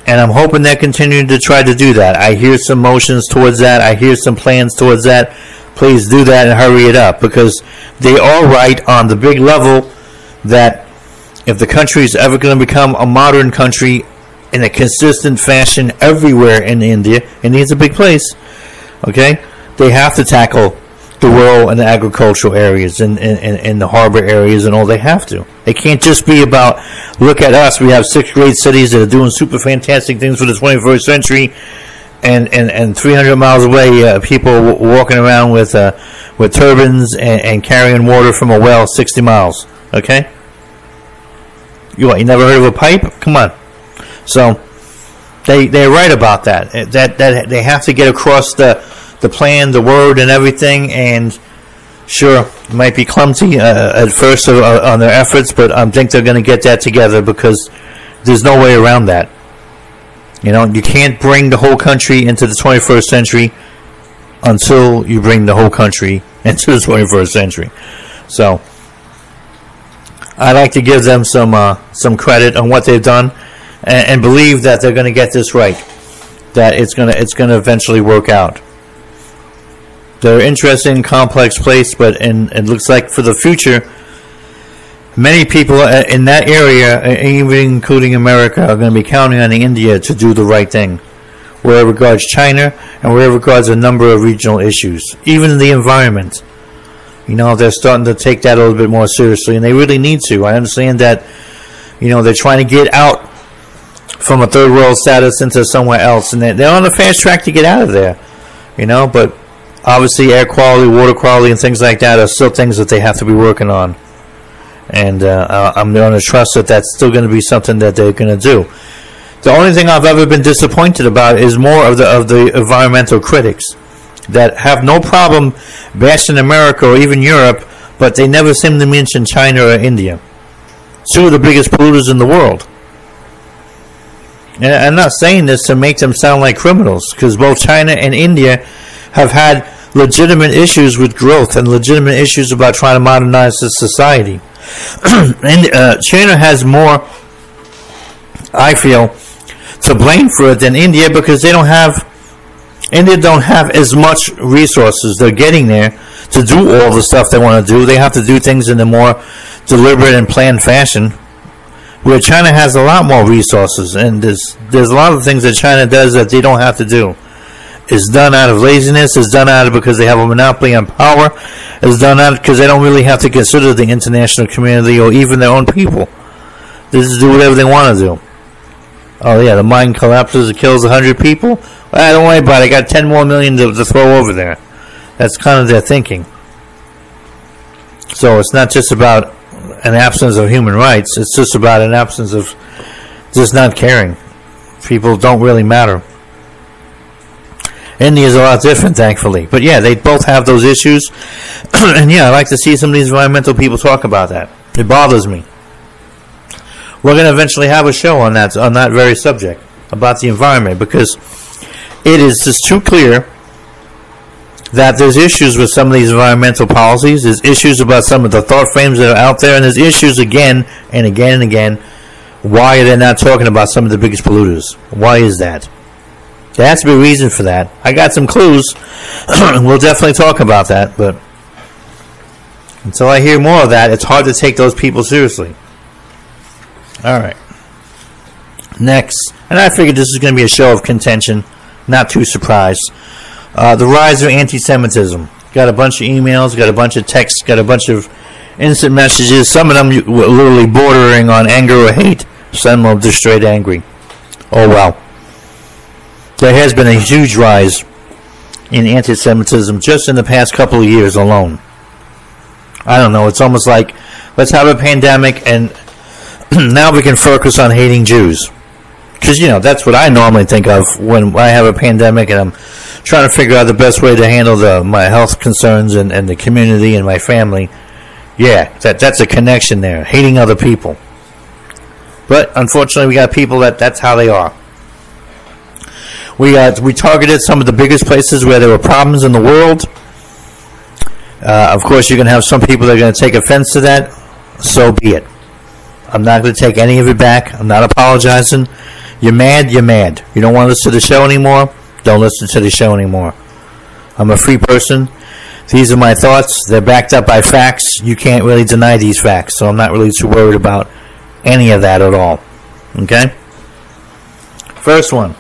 and I'm hoping they're continuing to try to do that. I hear some motions towards that. I hear some plans towards that. Please do that and hurry it up because they are right on the big level that if the country is ever going to become a modern country in a consistent fashion everywhere in India, India's a big place, okay? They have to tackle the rural and the agricultural areas and, and, and the harbor areas and all they have to. It can't just be about look at us. We have six great cities that are doing super fantastic things for the 21st century, and and, and 300 miles away, uh, people w- walking around with uh, with turbines and, and, carrying water from a well 60 miles. Okay, you what? You never heard of a pipe? Come on. So they they're right about that. That that they have to get across the the plan, the word, and everything. And sure, might be clumsy uh, at first uh, on their efforts, but I think they're going to get that together because there's no way around that. You know, you can't bring the whole country into the 21st century until you bring the whole country into the 21st century. So, I like to give them some uh, some credit on what they've done, and, and believe that they're going to get this right. That it's gonna it's gonna eventually work out. They're interesting, complex place, but in, it looks like for the future, many people uh, in that area, uh, even including America, are going to be counting on India to do the right thing, where it regards China and where it regards a number of regional issues, even the environment. You know, they're starting to take that a little bit more seriously, and they really need to. I understand that, you know, they're trying to get out from a third world status into somewhere else, and they're on a fast track to get out of there. You know, but obviously air quality, water quality, and things like that are still things that they have to be working on. And uh, I'm going to trust that that's still going to be something that they're going to do. The only thing I've ever been disappointed about is more of the of the environmental critics that have no problem bashing America or even Europe, but they never seem to mention China or India, two of the biggest polluters in the world. And I'm not saying this to make them sound like criminals, because both China and India have had legitimate issues with growth and legitimate issues about trying to modernize the society. and uh, China has more, I feel, to blame for it than India because they don't have India don't have as much resources. They're getting there to do all the stuff they want to do. They have to do things in a more deliberate and planned fashion. Where China has a lot more resources, and there's there's a lot of things that China does that they don't have to do is done out of laziness, is done out of because they have a monopoly on power, is done out because they don't really have to consider the international community or even their own people. They just do whatever they want to do. Oh yeah, the mine collapses, it kills hundred people. Well, don't worry about it. I got ten more million to, to throw over there. That's kind of their thinking. So it's not just about an absence of human rights. It's just about an absence of just not caring. People don't really matter. India is a lot different, thankfully. But yeah, they both have those issues. and yeah, I like to see some of these environmental people talk about that. It bothers me. We're going to eventually have a show on that on that very subject about the environment because it is just too clear that there's issues with some of these environmental policies. There's issues about some of the thought frames that are out there, and there's issues again and again and again. Why are they not talking about some of the biggest polluters? Why is that? There has to be a reason for that. I got some clues. we'll definitely talk about that, but until I hear more of that, it's hard to take those people seriously. All right. Next, and I figured this is going to be a show of contention. Not too surprised. Uh, the rise of anti-Semitism. Got a bunch of emails, got a bunch of texts, got a bunch of instant messages. Some of them literally bordering on anger or hate. Some of them just straight angry. Oh well there has been a huge rise in anti Semitism just in the past couple of years alone. I don't know, it's almost like let's have a pandemic and now we can focus on hating Jews. Because, you know, that's what I normally think of when I have a pandemic and I'm trying to figure out the best way to handle the my health concerns and, and the community and my family. Yeah, that that's a connection there. Hating other people. But unfortunately, we got people that that's how they are. We uh, we targeted some of the biggest places where there were problems in the world. Uh, of course, you're going to have some people that are going to take offense to that. So be it. I'm not going to take any of it back. I'm not apologizing. You're mad, you're mad. You don't want to listen to the show anymore? Don't listen to the show anymore. I'm a free person. These are my thoughts. They're backed up by facts. You can't really deny these facts, so I'm not really too worried about any of that at all. Okay? First one.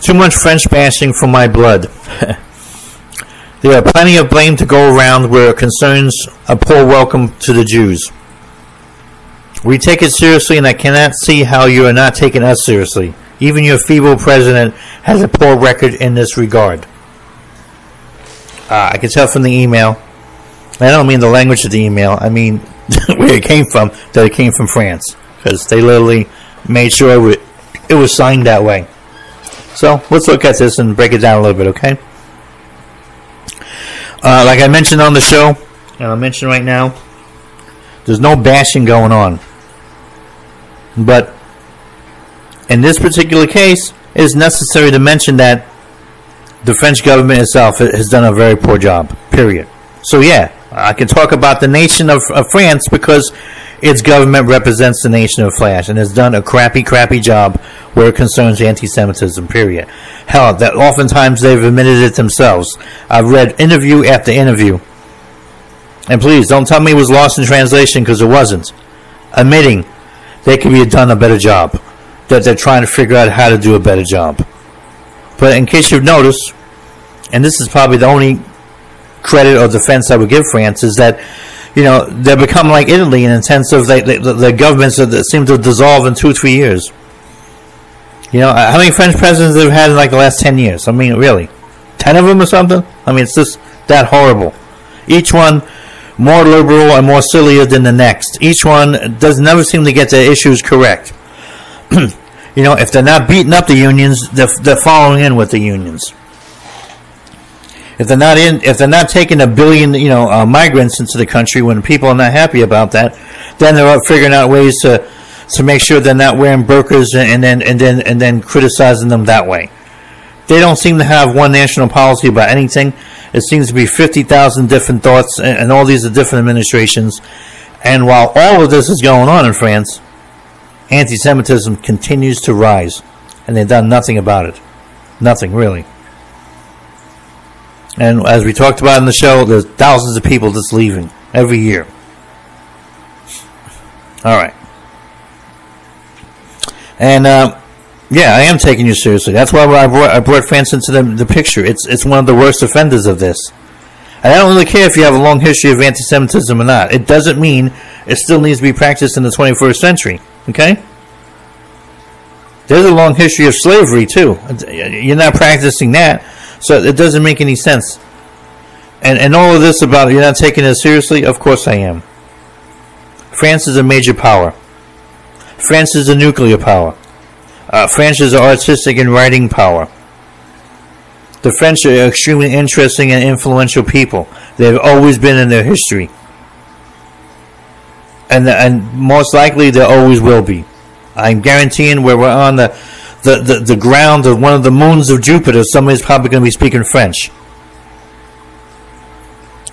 Too much French bashing for my blood. there are plenty of blame to go around where it concerns a poor welcome to the Jews. We take it seriously, and I cannot see how you are not taking us seriously. Even your feeble president has a poor record in this regard. Uh, I can tell from the email. I don't mean the language of the email. I mean where it came from. That it came from France, because they literally made sure it was signed that way. So let's look at this and break it down a little bit, okay? Uh, like I mentioned on the show, and I'll mention right now, there's no bashing going on. But in this particular case, it is necessary to mention that the French government itself has done a very poor job, period. So, yeah, I can talk about the nation of, of France because its government represents the nation of France and has done a crappy, crappy job where it concerns anti-Semitism. Period. Hell, that oftentimes they've admitted it themselves. I've read interview after interview, and please don't tell me it was lost in translation because it wasn't. Admitting they could be done a better job. That they're trying to figure out how to do a better job. But in case you've noticed, and this is probably the only credit or defense I would give France is that you know they become like Italy in the sense of they, they, the governments that seem to dissolve in two three years. You know how many French presidents they've had in like the last ten years? I mean, really, ten of them or something? I mean, it's just that horrible. Each one more liberal and more sillier than the next. Each one does never seem to get their issues correct. you know, if they're not beating up the unions, they're, they're following in with the unions. If they're not in, if they're not taking a billion, you know, uh, migrants into the country when people are not happy about that, then they're figuring out ways to to make sure they're not wearing burqas and, and then and then and then criticizing them that way. They don't seem to have one national policy about anything. It seems to be 50,000 different thoughts, and, and all these are different administrations. And while all of this is going on in France, anti Semitism continues to rise, and they've done nothing about it. Nothing, really. And as we talked about in the show, there's thousands of people just leaving every year. All right. And uh, yeah, I am taking you seriously. That's why I brought, I brought France into the, the picture. It's it's one of the worst offenders of this. And I don't really care if you have a long history of anti-Semitism or not. It doesn't mean it still needs to be practiced in the 21st century. Okay? There's a long history of slavery too. You're not practicing that, so it doesn't make any sense. And and all of this about you're not taking it seriously. Of course I am. France is a major power. France is a nuclear power. Uh, France is an artistic and writing power. The French are extremely interesting and influential people. They've always been in their history. And, and most likely they always will be. I'm guaranteeing where we're on the, the, the, the ground of one of the moons of Jupiter, somebody's probably going to be speaking French.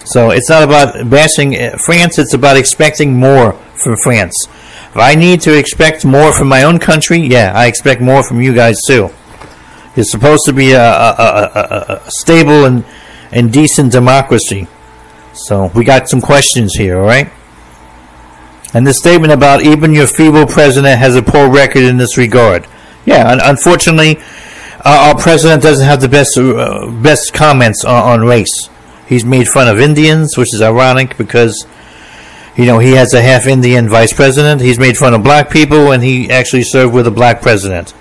So it's not about bashing eh, France, it's about expecting more from France. If I need to expect more from my own country, yeah, I expect more from you guys too. It's supposed to be a, a, a, a stable and, and decent democracy. So we got some questions here, all right? And the statement about even your feeble president has a poor record in this regard. Yeah, un- unfortunately, uh, our president doesn't have the best uh, best comments on, on race. He's made fun of Indians, which is ironic because you know, he has a half Indian vice president. He's made fun of black people, and he actually served with a black president.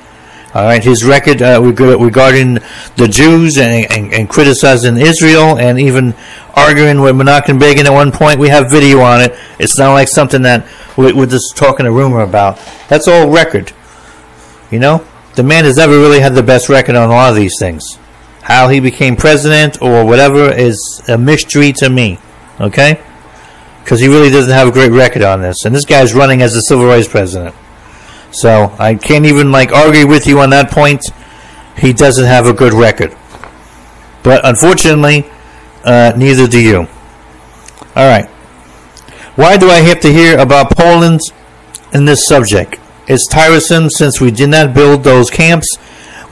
All right, his record uh, regarding the Jews and, and, and, criticizing Israel, and even arguing with Menachem Begin at one point. We have video on it. It's not like something that we're just talking a rumor about. That's all record. You know, the man has never really had the best record on a lot of these things. How he became president or whatever is a mystery to me. Okay? Because he really doesn't have a great record on this. And this guy's running as a civil rights president. So I can't even like argue with you on that point. He doesn't have a good record. But unfortunately, uh, neither do you. All right. Why do I have to hear about Poland in this subject? It's tiresome since we did not build those camps,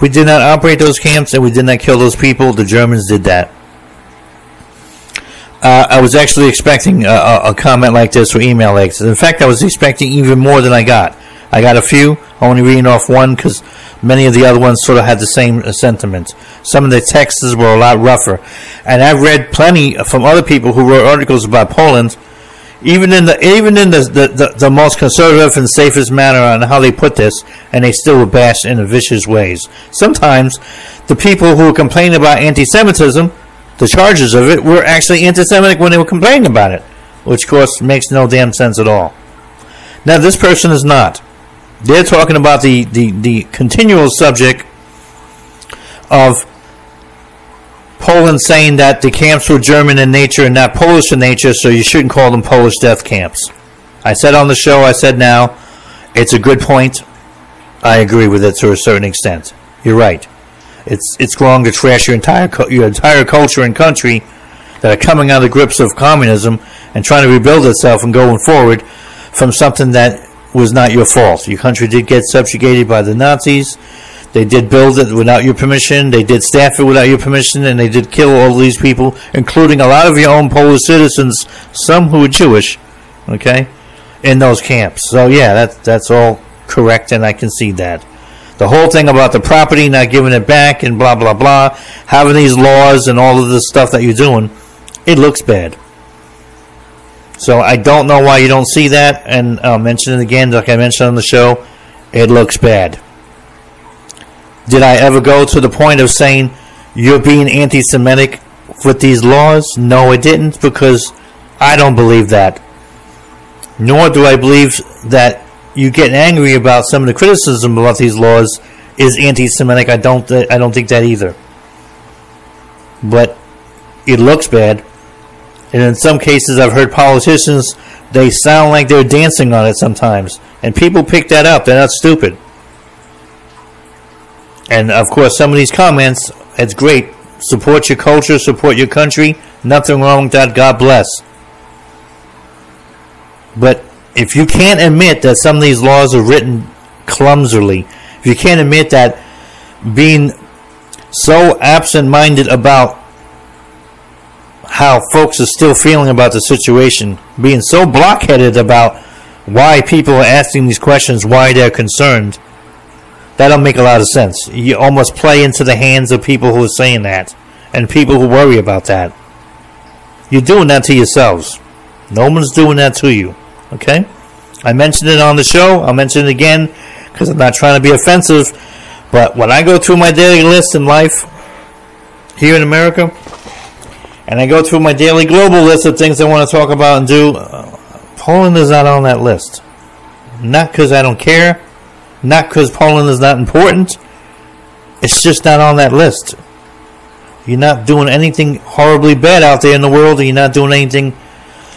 we did not operate those camps, and we did not kill those people. The Germans did that. Uh, I was actually expecting a, a, comment like this or email like this. In fact, I was expecting even more than I got. I got a few, only reading off one because many of the other ones sort of had the same uh, sentiment. Some of the texts were a lot rougher. And I've read plenty from other people who wrote articles about Poland even in the even in the, the, the, most conservative and safest manner on how they put this, and they still were bashed in vicious ways. Sometimes the people who were complaining about anti-Semitism, the charges of it, were actually anti-Semitic when they were complaining about it, which of course makes no damn sense at all. Now this person is not. They're talking about the, the, the continual subject of Poland saying that the camps were German in nature and not Polish in nature, so you shouldn't call them Polish death camps. I said on the show, I said now, it's a good point. I agree with it to a certain extent. You're right. It's it's wrong to trash your entire your entire culture and country that are coming out of the grips of communism and trying to rebuild itself and going forward from something that was not your fault. Your country did get subjugated by the Nazis. They did build it without your permission. They did staff it without your permission, and they did kill all these people, including a lot of your own Polish citizens, some who were Jewish. Okay, in those camps. So yeah, that's that's all correct, and I can see that. The whole thing about the property not giving it back and blah blah blah, having these laws and all of this stuff that you're doing, it looks bad. So I don't know why you don't see that, and I'll mention it again, like I mentioned on the show. It looks bad. Did I ever go to the point of saying you're being anti Semitic with these laws? No, I didn't because I don't believe that. Nor do I believe that you get angry about some of the criticism about these laws is anti-Semitic. I don't. I don't think that either. But it looks bad, and in some cases, I've heard politicians they sound like they're dancing on it sometimes, and people pick that up. They're not stupid. And of course, some of these comments, it's great. Support your culture, support your country. Nothing wrong with that. God bless. But if you can't admit that some of these laws are written clumsily, if you can't admit that being so absent minded about how folks are still feeling about the situation, being so blockheaded about why people are asking these questions, why they're concerned that don't make a lot of sense. You almost play into the hands of people who are saying that and people who worry about that. You're doing that to yourselves. No one's doing that to you. Okay? I mentioned it on the show. I'll mention it again because I'm not trying to be offensive. But when I go through my daily list in life here in America, and I go through my daily global list of things I want to talk about and do, uh, Poland is not on that list. Not because I don't care, not because Poland is not important. It's just not on that list. You're not doing anything horribly bad out there in the world, and you're not doing anything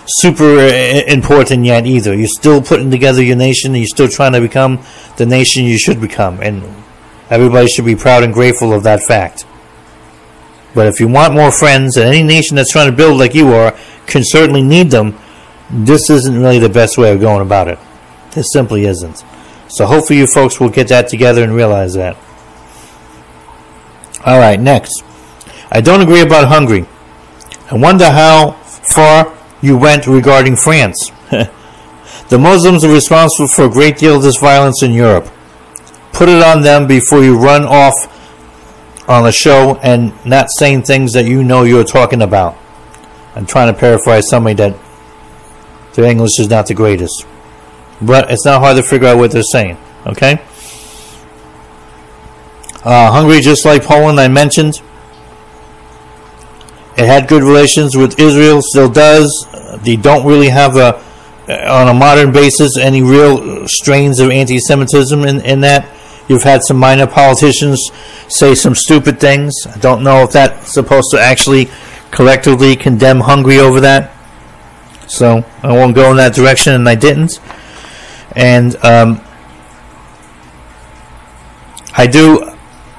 super uh, important yet either. You're still putting together your nation, and you're still trying to become the nation you should become. And everybody should be proud and grateful of that fact. But if you want more friends, and any nation that's trying to build like you are can certainly need them, this isn't really the best way of going about it. This simply isn't. So hopefully you folks will get that together and realize that. All right, next. I don't agree about Hungary. I wonder how far you went regarding France. the Muslims are responsible for a great deal of this violence in Europe. Put it on them before you run off on a show and not saying things that you know you're talking about. I'm trying to paraphrase somebody that their English is not the greatest but it's not hard to figure out what they're saying. Okay. Uh, Hungary, just like Poland, I mentioned, it had good relations with Israel, still does. They don't really have a, on a modern basis, any real strains of anti-Semitism in, in that. You've had some minor politicians say some stupid things. I don't know if that's supposed to actually collectively condemn Hungary over that. So I won't go in that direction, and I didn't. And um, I do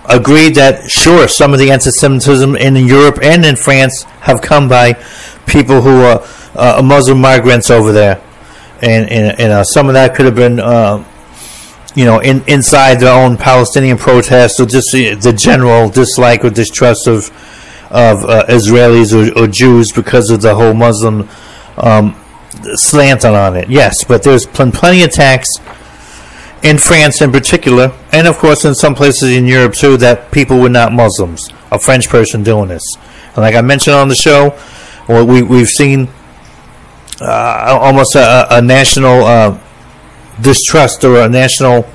agree that sure, some of the anti-Semitism in Europe and in France have come by people who are uh, Muslim migrants over there, and and, and uh, some of that could have been. Uh, you know, in, inside their own Palestinian protests, or just the, the general dislike or distrust of of uh, Israelis or, or, Jews because of the whole Muslim um, slant on it. Yes, but there's pl- plenty of attacks in France in particular, and of course in some places in Europe too, that people were not Muslims. A French person doing this, and like I mentioned on the show, we we've seen uh, almost a, a national uh, distrust or a national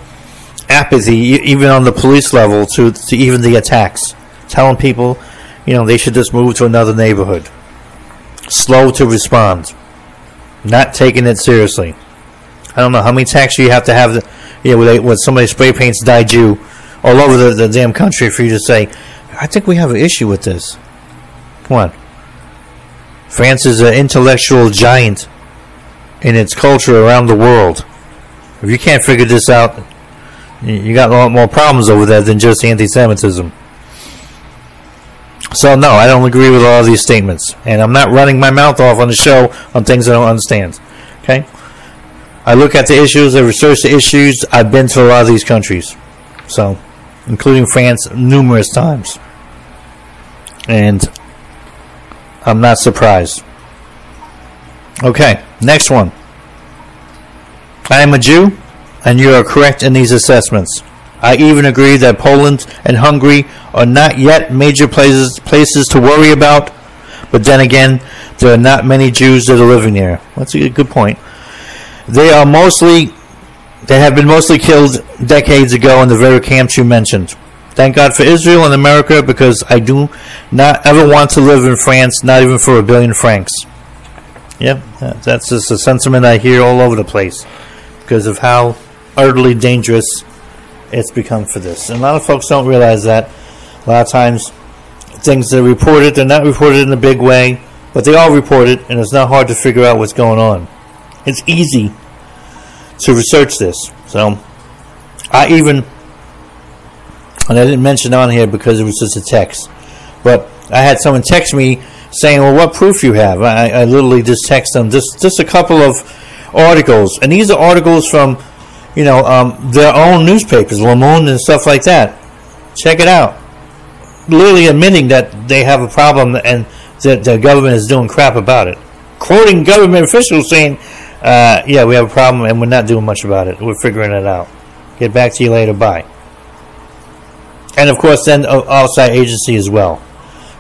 apathy, even on the police level, to to even the attacks, telling people, you know, they should just move to another neighborhood. Slow to respond, not taking it seriously. I don't know how many attacks you have to have. The, you know, they, when somebody spray paints "Die Jew" all over the, the damn country for you to say, "I think we have an issue with this." Come on. France is an intellectual giant in its culture around the world. If you can't figure this out, you got a lot more problems over there than just anti-Semitism. So no, I don't agree with all these statements, and I'm not running my mouth off on the show on things I don't understand. Okay. I look at the issues, I research the issues. I've been to a lot of these countries, so including France numerous times, and I'm not surprised. Okay, next one. I am a Jew, and you are correct in these assessments. I even agree that Poland and Hungary are not yet major places places to worry about, but then again, there are not many Jews that are living there. That's a good point. They are mostly, they have been mostly killed decades ago in the very camps you mentioned. Thank God for Israel and America because I do not ever want to live in France, not even for a billion francs. Yep, that's just a sentiment I hear all over the place because of how utterly dangerous it's become for this. And a lot of folks don't realize that. A lot of times, things are reported, they're not reported in a big way, but they all report it, and it's not hard to figure out what's going on. It's easy to research this. So I even, and I didn't mention on here because it was just a text, but I had someone text me saying, "Well, what proof you have?" I, I literally just text them just just a couple of articles, and these are articles from you know um, their own newspapers, Le Monde and stuff like that. Check it out. Literally admitting that they have a problem and that the government is doing crap about it. Quoting government officials saying uh, yeah, we have a problem and we're not doing much about it. We're figuring it out. Get back to you later. Bye. And of course, then outside agency as well.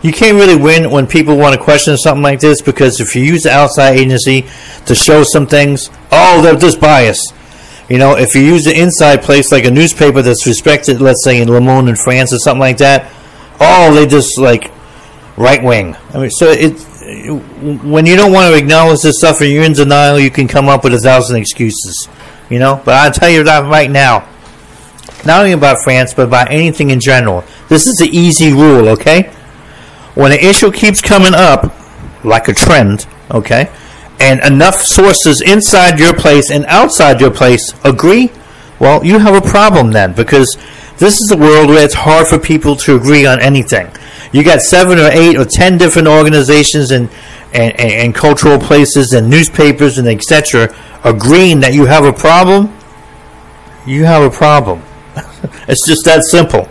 You can't really win when people want to question something like this because if you use the outside agency to show some things, oh, they're just biased. You know, if you use the inside place like a newspaper that's respected, let's say in Le Monde in France or something like that, oh, they just like right wing. I mean, so it when you don't want to acknowledge this stuff and you're in denial, you can come up with a thousand excuses. You know, but I'll tell you that right now. Not only about France, but about anything in general. This is the easy rule, okay? When an issue keeps coming up, like a trend, okay, and enough sources inside your place and outside your place agree, well, you have a problem then, because this is a world where it's hard for people to agree on anything you got seven or eight or ten different organizations and and, and, and cultural places and newspapers and etc. agreeing that you have a problem, you have a problem. it's just that simple.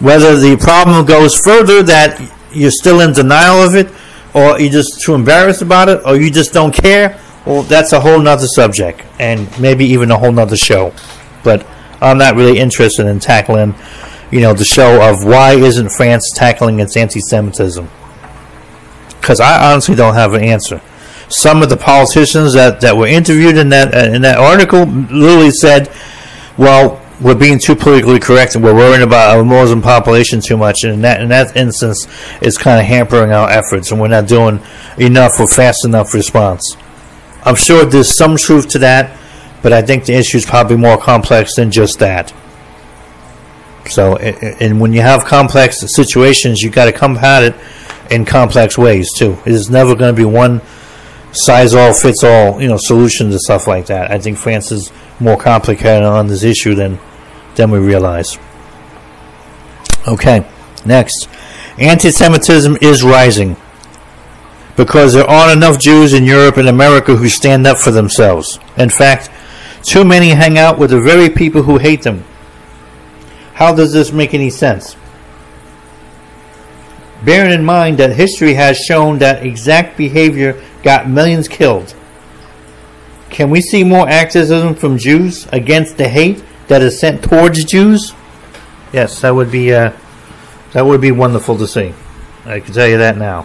Whether the problem goes further that you're still in denial of it, or you're just too embarrassed about it, or you just don't care, well, that's a whole nother subject, and maybe even a whole nother show. But I'm not really interested in tackling you know, the show of why isn't France tackling its anti-Semitism? Because I honestly don't have an answer. Some of the politicians that, that were interviewed in that uh, in that article literally said, "Well, we're being too politically correct and we're worrying about our Muslim population too much, and in that in that instance, it's kind of hampering our efforts, and we're not doing enough or fast enough response." I'm sure there's some truth to that, but I think the issue is probably more complex than just that. So, and when you have complex situations, you got to come at it in complex ways too. It is never going to be one size all fits all, you know, solution to stuff like that. I think France is more complicated on this issue than than we realize. Okay, next, anti-Semitism is rising because there aren't enough Jews in Europe and America who stand up for themselves. In fact, too many hang out with the very people who hate them. How does this make any sense? Bearing in mind that history has shown that exact behavior got millions killed. Can we see more activism from Jews against the hate that is sent towards Jews? Yes, that would be uh, that would be wonderful to see. I can tell you that now.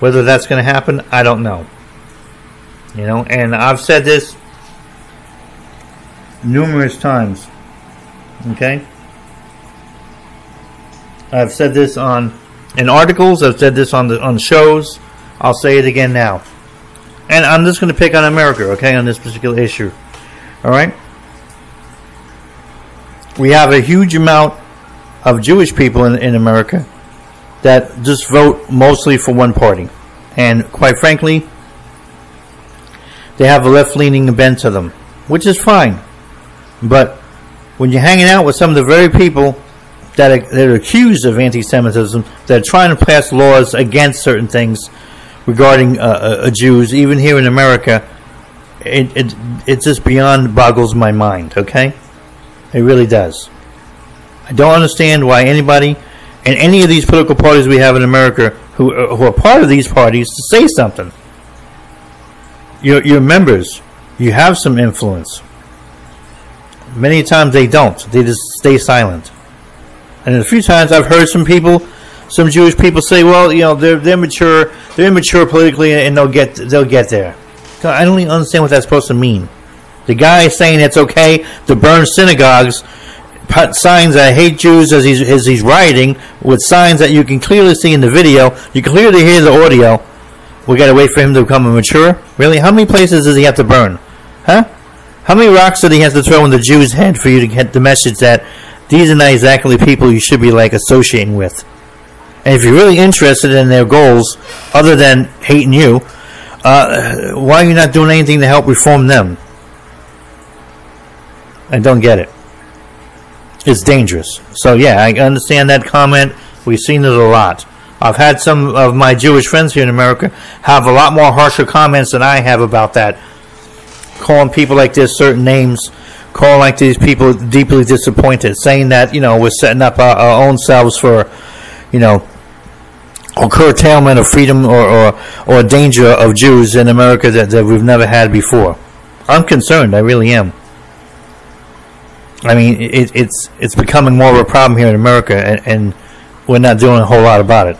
Whether that's going to happen, I don't know. You know, and I've said this numerous times. Okay? I've said this on in articles, I've said this on the on shows. I'll say it again now. And I'm just going to pick on America, okay, on this particular issue. All right? We have a huge amount of Jewish people in, in America that just vote mostly for one party. And quite frankly, they have a left leaning bent to them, which is fine. But when you're hanging out with some of the very people that are, that are accused of anti Semitism, that are trying to pass laws against certain things regarding uh, uh, Jews, even here in America, it, it, it just beyond boggles my mind, okay? It really does. I don't understand why anybody and any of these political parties we have in America who, uh, who are part of these parties to say something. Your, your members, you have some influence. Many times they don't. They just stay silent. And a few times I've heard some people, some Jewish people say, "Well, you know, they're they're mature, they're immature politically, and they'll get they'll get there." I don't even understand what that's supposed to mean. The guy saying it's okay to burn synagogues put signs that hate Jews as he's as he's rioting with signs that you can clearly see in the video. You can clearly hear the audio. We got to wait for him to become mature. Really, how many places does he have to burn? Huh? How many rocks did he have to throw in the Jew's head for you to get the message that these are not exactly people you should be like associating with? And if you're really interested in their goals, other than hating you, uh, why are you not doing anything to help reform them? I don't get it it's dangerous. So yeah, I understand that comment. We've seen it a lot. I've had some of my Jewish friends here in America have a lot more harsher comments than I have about that, calling people like this certain names, calling like these people deeply disappointed, saying that you know we're setting up our, our own selves for, you know, a curtailment of freedom or, or, or danger of Jews in America that, that we've never had before. I'm concerned. I really am. I mean, it, it's it's becoming more of a problem here in America, and, and we're not doing a whole lot about it.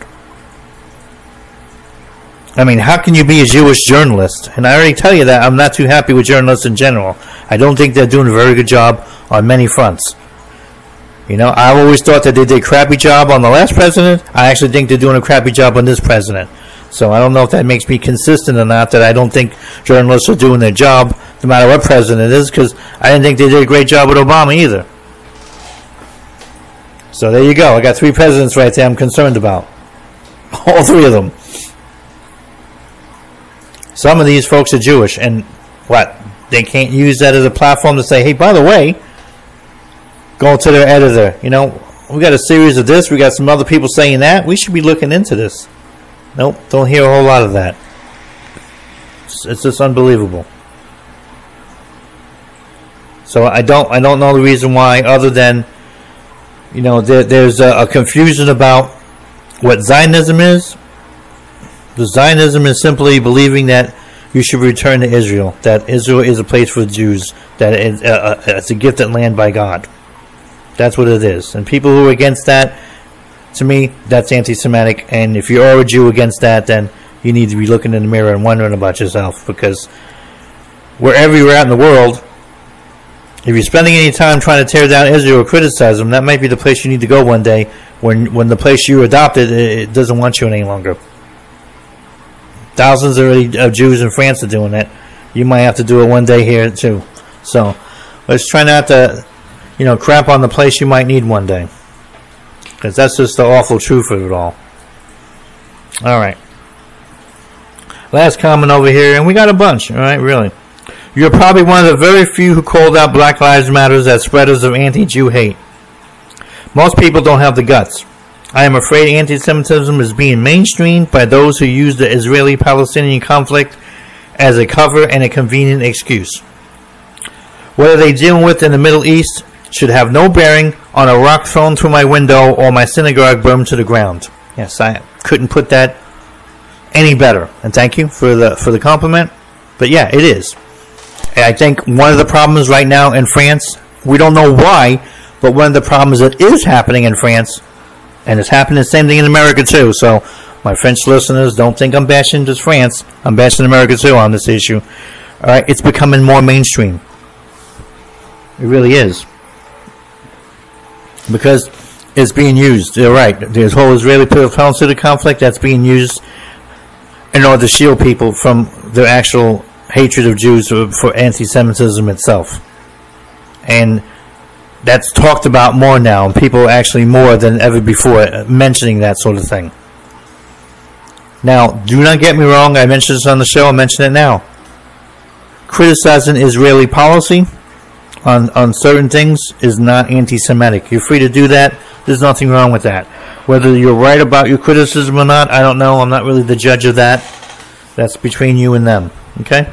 I mean, how can you be a Jewish journalist? And I already tell you that I'm not too happy with journalists in general. I don't think they're doing a very good job on many fronts. You know, I've always thought that they did a crappy job on the last president. I actually think they're doing a crappy job on this president. So I don't know if that makes me consistent or not. That I don't think journalists are doing their job no matter what president it is, because I didn't think they did a great job with Obama either. So there you go. I got three presidents right there I'm concerned about. All three of them. Some of these folks are Jewish, and what? They can't use that as a platform to say, hey, by the way, go to their editor. You know, we got a series of this, we got some other people saying that. We should be looking into this. Nope, don't hear a whole lot of that. It's, it's just unbelievable. So I don't I don't know the reason why, other than you know there, there's a, a confusion about what Zionism is. The Zionism is simply believing that you should return to Israel. That Israel is a place for Jews. That it's a, uh, uh, it's a gifted land by God. That's what it is. And people who are against that, to me, that's anti-Semitic. And if you are a Jew against that, then you need to be looking in the mirror and wondering about yourself because wherever you're at in the world, if you're spending any time trying to tear down Israel or criticize them, that might be the place you need to go one day when, when the place you adopted it doesn't want you any longer. Thousands already of Jews in France are doing that. You might have to do it one day here too. So let's try not to, you know, crap on the place you might need one day. Because that's just the awful truth of it all. All right. Last comment over here, and we got a bunch, all right, really. You're probably one of the very few who called out Black Lives Matters as spreaders of anti Jew hate. Most people don't have the guts. I am afraid anti Semitism is being mainstreamed by those who use the Israeli Palestinian conflict as a cover and a convenient excuse. What are they dealing with in the Middle East should have no bearing on a rock thrown through my window or my synagogue burned to the ground. Yes, I couldn't put that any better. And thank you for the for the compliment. But yeah, it is. And I think one of the problems right now in France, we don't know why, but one of the problems that is happening in France, and it's happening the same thing in America too. So my French listeners don't think I'm bashing just France. I'm bashing America too on this issue. All right, it's becoming more mainstream. It really is because it's being used. You're right. The whole Israeli-Palestinian conflict that's being used in order to shield people from the actual hatred of Jews for anti-Semitism itself, and that's talked about more now. People actually more than ever before mentioning that sort of thing. Now, do not get me wrong. I mentioned this on the show. I mention it now. Criticizing Israeli policy on, on certain things is not anti Semitic. You're free to do that. There's nothing wrong with that. Whether you're right about your criticism or not, I don't know. I'm not really the judge of that. That's between you and them. Okay?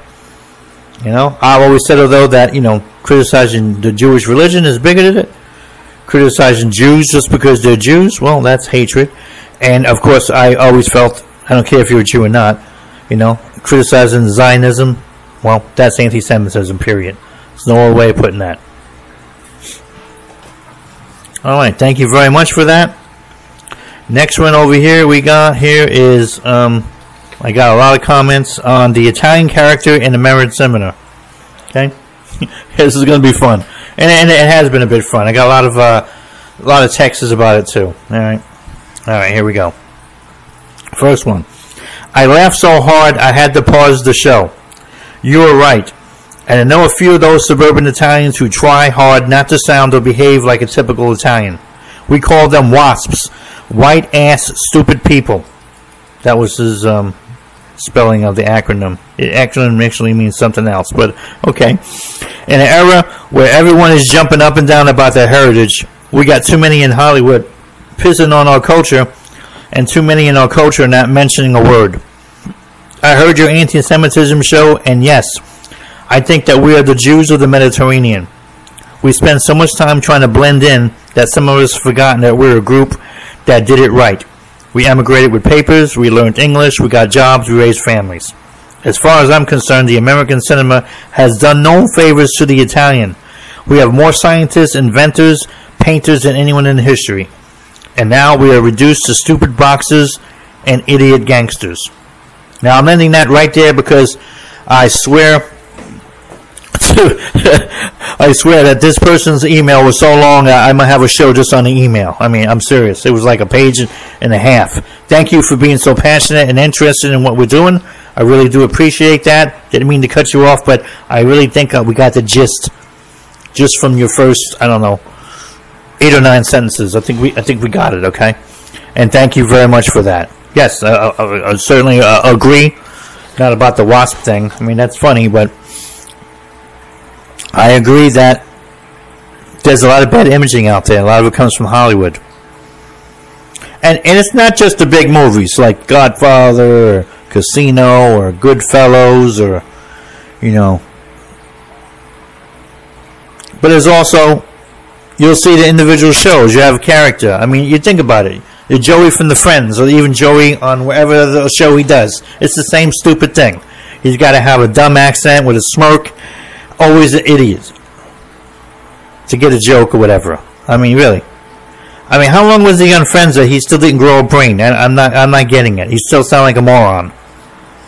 You know, I've always said, though, that, you know, criticizing the Jewish religion is bigoted. Criticizing Jews just because they're Jews, well, that's hatred. And, of course, I always felt, I don't care if you're a Jew or not, you know, criticizing Zionism, well, that's anti Semitism, period. There's no other way of putting that. All right, thank you very much for that. Next one over here we got here is um, I got a lot of comments on the Italian character in the Merit Seminar. Okay, this is going to be fun, and, and, it has been a bit fun. I got a lot of uh, a lot of texts about it too. All right, all right, here we go. First one. I laughed so hard I had to pause the show. You were right. And I know a few of those suburban Italians who try hard not to sound or behave like a typical Italian. We call them WASPs, white ass stupid people. That was his um, spelling of the acronym. It acronym actually means something else, but okay. In an era where everyone is jumping up and down about their heritage, we got too many in Hollywood pissing on our culture, and too many in our culture not mentioning a word. I heard your anti Semitism show, and yes, I think that we are the Jews of the Mediterranean. We spend so much time trying to blend in that some of us forgotten that we're a group that did it right. We emigrated with papers, we learned English, we got jobs, we raised families. As far as I'm concerned, the American cinema has done no favors to the Italian. We have more scientists, inventors, painters than anyone in history. And now we are reduced to stupid boxers and idiot gangsters. Now I'm ending that right there because I swear I swear that this person's email was so long, I, might have a show just on the email. I mean, I'm serious. It was like a page and a half. Thank you for being so passionate and interested in what we're doing. I really do appreciate that. Didn't mean to cut you off, but I really think uh, we got the gist just from your first, I don't know, eight or nine sentences. I think we, I think we got it. Okay, and thank you very much for that. Yes, I, I, I certainly uh, agree. Not about the wasp thing. I mean, that's funny, but I agree that there's a lot of bad imaging out there. A lot of it comes from Hollywood. And, and it's not just the big movies like Godfather or Casino or Goodfellas or, you know. But there's also, you'll see the individual shows. You have a character. I mean, you think about it. You're Joey from The Friends or even Joey on whatever the show he does. It's the same stupid thing. He's got to have a dumb accent with a smirk always an idiot to get a joke or whatever. I mean, really. I mean, how long was he on Friends that he still didn't grow a brain? I, am not, I'm not getting it. He still sounds like a moron.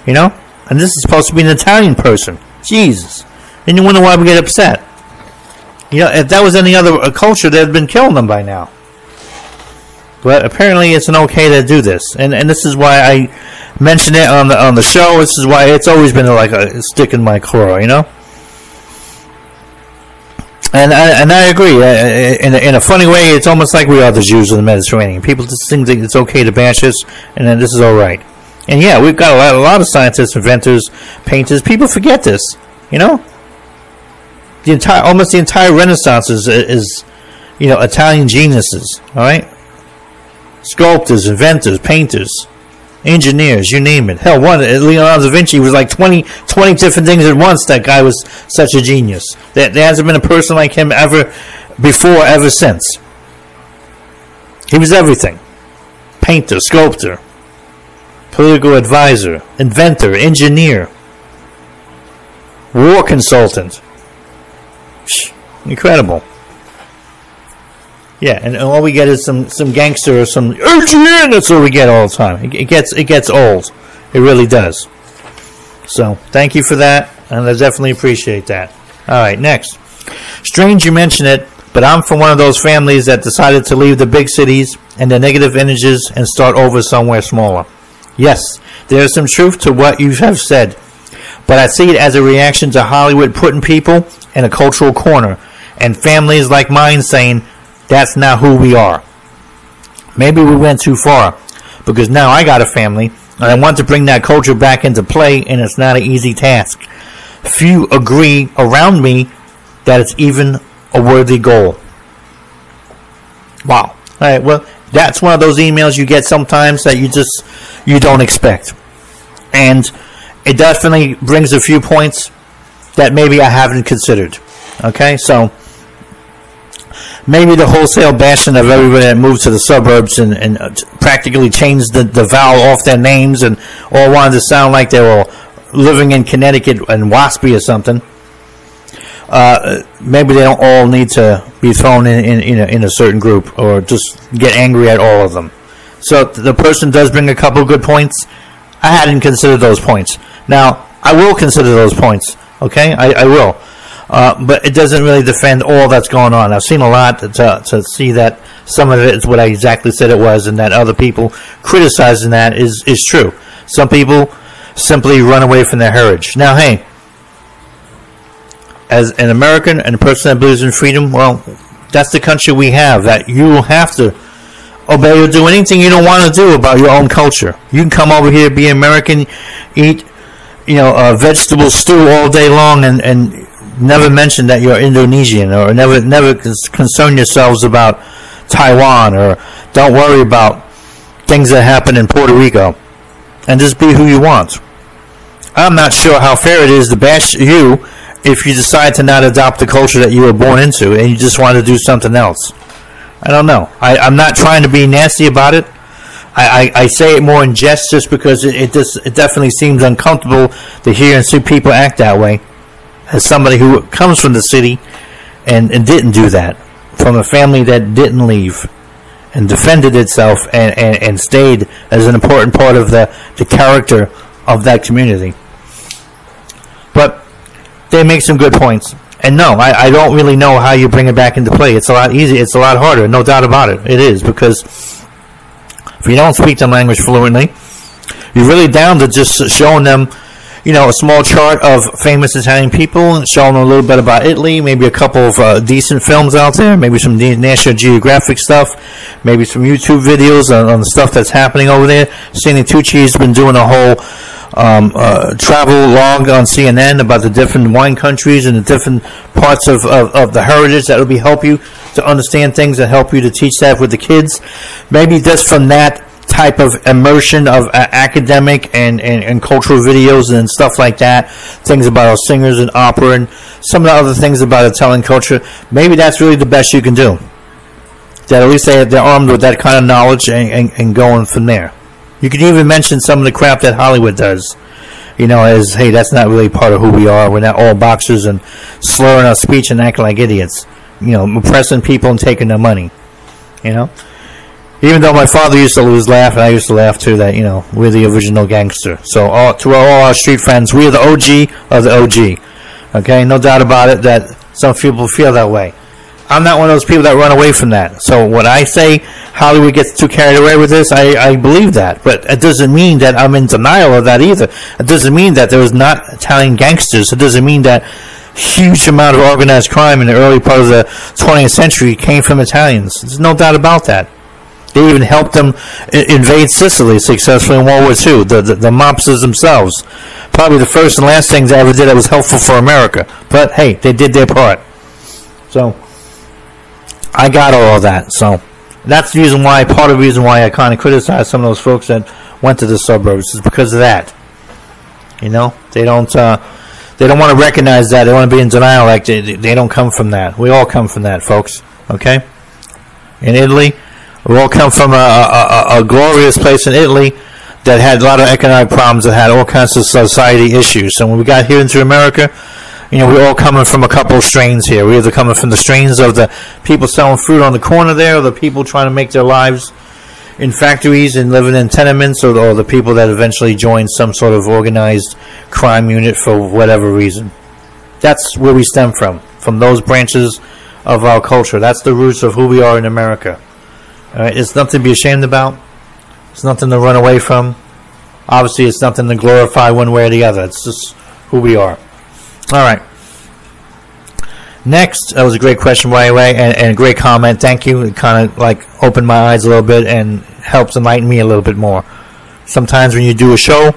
You know? And this is supposed to be an Italian person. Jesus. And you wonder why we get upset. You know, if that was any other uh, culture, they'd have been killing them by now. But apparently, it's an okay to do this, and and this is why I mention it on the on the show. This is why it's always been like a stick in my craw, you know. And I, and I agree. In, a, in a funny way, it's almost like we are the Jews of the Mediterranean. People just think that it's okay to bash us, and then this is all right. And yeah, we've got a lot, a lot of scientists, inventors, painters. People forget this, you know. The entire, almost the entire Renaissance is, is you know, Italian geniuses. All right, sculptors, inventors, painters engineers, you name it. Hell, one Leonardo da Vinci was like 20, 20 different things at once. That guy was such a genius. There, there hasn't been a person like him ever before, ever since. He was everything: painter, sculptor, political advisor, inventor, engineer, war consultant. Incredible. Yeah, and all we get is some some gangster or some. That's all we get all the time. It, it gets it gets old. It really does. So thank you for that, and I definitely appreciate that. All right, next. Strange you mention it, but I'm from one of those families that decided to leave the big cities and the negative images and start over somewhere smaller. Yes, there is some truth to what you have said, but I see it as a reaction to Hollywood putting people in a cultural corner and families like mine saying that's not who we are. Maybe we went too far because now I got a family and I want to bring that culture back into play, and it's not an easy task. Few agree around me that it's even a worthy goal. Wow. All right. Well, that's one of those emails you get sometimes that you just you don't expect, and it definitely brings a few points that maybe I haven't considered. Okay, so maybe the wholesale bashing of everybody that moved to the suburbs and, and uh, practically changed the, the vowel off their names and all wanted to sound like they were living in Connecticut and Waspy or something. Uh, maybe they don't all need to be thrown in, in, in, a, in a certain group or just get angry at all of them. So the person does bring a couple good points. I hadn't considered those points. Now, I will consider those points. Okay? I, I will. Uh, but it doesn't really defend all that's going on. I've seen a lot to, to see that some of it is what I exactly said it was, and that other people criticizing that is, is true. Some people simply run away from their heritage. Now, hey, as an American and a person that believes in freedom, well, that's the country we have. That you have to obey or do anything you don't want to do about your own culture. You can come over here, be American, eat, you know, a vegetable stew all day long, and, and never mention that you're Indonesian or never never concern yourselves about Taiwan or don't worry about things that happen in Puerto Rico and just be who you want. I'm not sure how fair it is to bash you if you decide to not adopt the culture that you were born into and you just want to do something else. I don't know. I, am not trying to be nasty about it. I, I, I, say it more in jest just because it, it, just, it definitely seems uncomfortable to hear and see people act that way as somebody who comes from the city and, and didn't do that, from a family that didn't leave and defended itself and, and, and stayed as an important part of the, the character of that community. But they make some good points. And no, I, I don't really know how you bring it back into play. It's a lot easier. It's a lot harder, no doubt about it. It is because if you don't speak the language fluently, you're really down to just showing them you know, a small chart of famous Italian people, and showing a little bit about Italy, maybe a couple of uh, decent films out there, maybe some National Geographic stuff, maybe some YouTube videos on, on the stuff that's happening over there. Stanley Tucci has been doing a whole um, uh, travel log on CNN about the different wine countries and the different parts of, of, of the heritage that will be help you to understand things and help you to teach that with the kids. Maybe just from that type of immersion of uh, academic and, and, and, cultural videos and stuff like that, things about our singers and opera and some of the other things about Italian culture, maybe that's really the best you can do. That at least they, they're armed with that kind of knowledge and, and, and going from there. You can even mention some of the crap that Hollywood does. You know, as, hey, that's not really part of who we are. We're not all boxers and slurring our speech and acting like idiots. You know, oppressing people and taking their money. You know? Even though my father used to always laugh, and I used to laugh too, that, you know, we're the original gangster. So, all, to all our street friends, we are the OG of the OG. Okay? No doubt about it that some people feel that way. I'm not one of those people that run away from that. So, when I say Hollywood gets too carried away with this, I, I believe that. But it doesn't mean that I'm in denial of that either. It doesn't mean that there was not Italian gangsters. It doesn't mean that huge amount of organized crime in the early part of the 20th century came from Italians. There's no doubt about that. They even helped them invade Sicily successfully in World War II. The, the, the themselves. Probably the first and last things I ever did that was helpful for America. But hey, they did their part. So, I got all of that. So, that's the reason why, part of the reason why I kind of criticize some of those folks that went to the suburbs is because of that. You know, they don't, uh, they don't want to recognize that. They want to be in denial. Like they, they don't come from that. We all come from that, folks. Okay. In Italy, we all come from a, a, a glorious place in Italy that had a lot of economic problems, that had all kinds of society issues. And when we got here into America, you know, we're all coming from a couple of strains here. We're either coming from the strains of the people selling fruit on the corner there, or the people trying to make their lives in factories and living in tenements, or, or the people that eventually joined some sort of organized crime unit for whatever reason. That's where we stem from, from those branches of our culture. That's the roots of who we are in America. All right, it's nothing to be ashamed about. It's nothing to run away from. Obviously, it's nothing to glorify one way or the other. It's just who we are. All right. Next, that was a great question, by the way, and, and a great comment. Thank you. It kind of like opened my eyes a little bit and helps enlighten me a little bit more. Sometimes when you do a show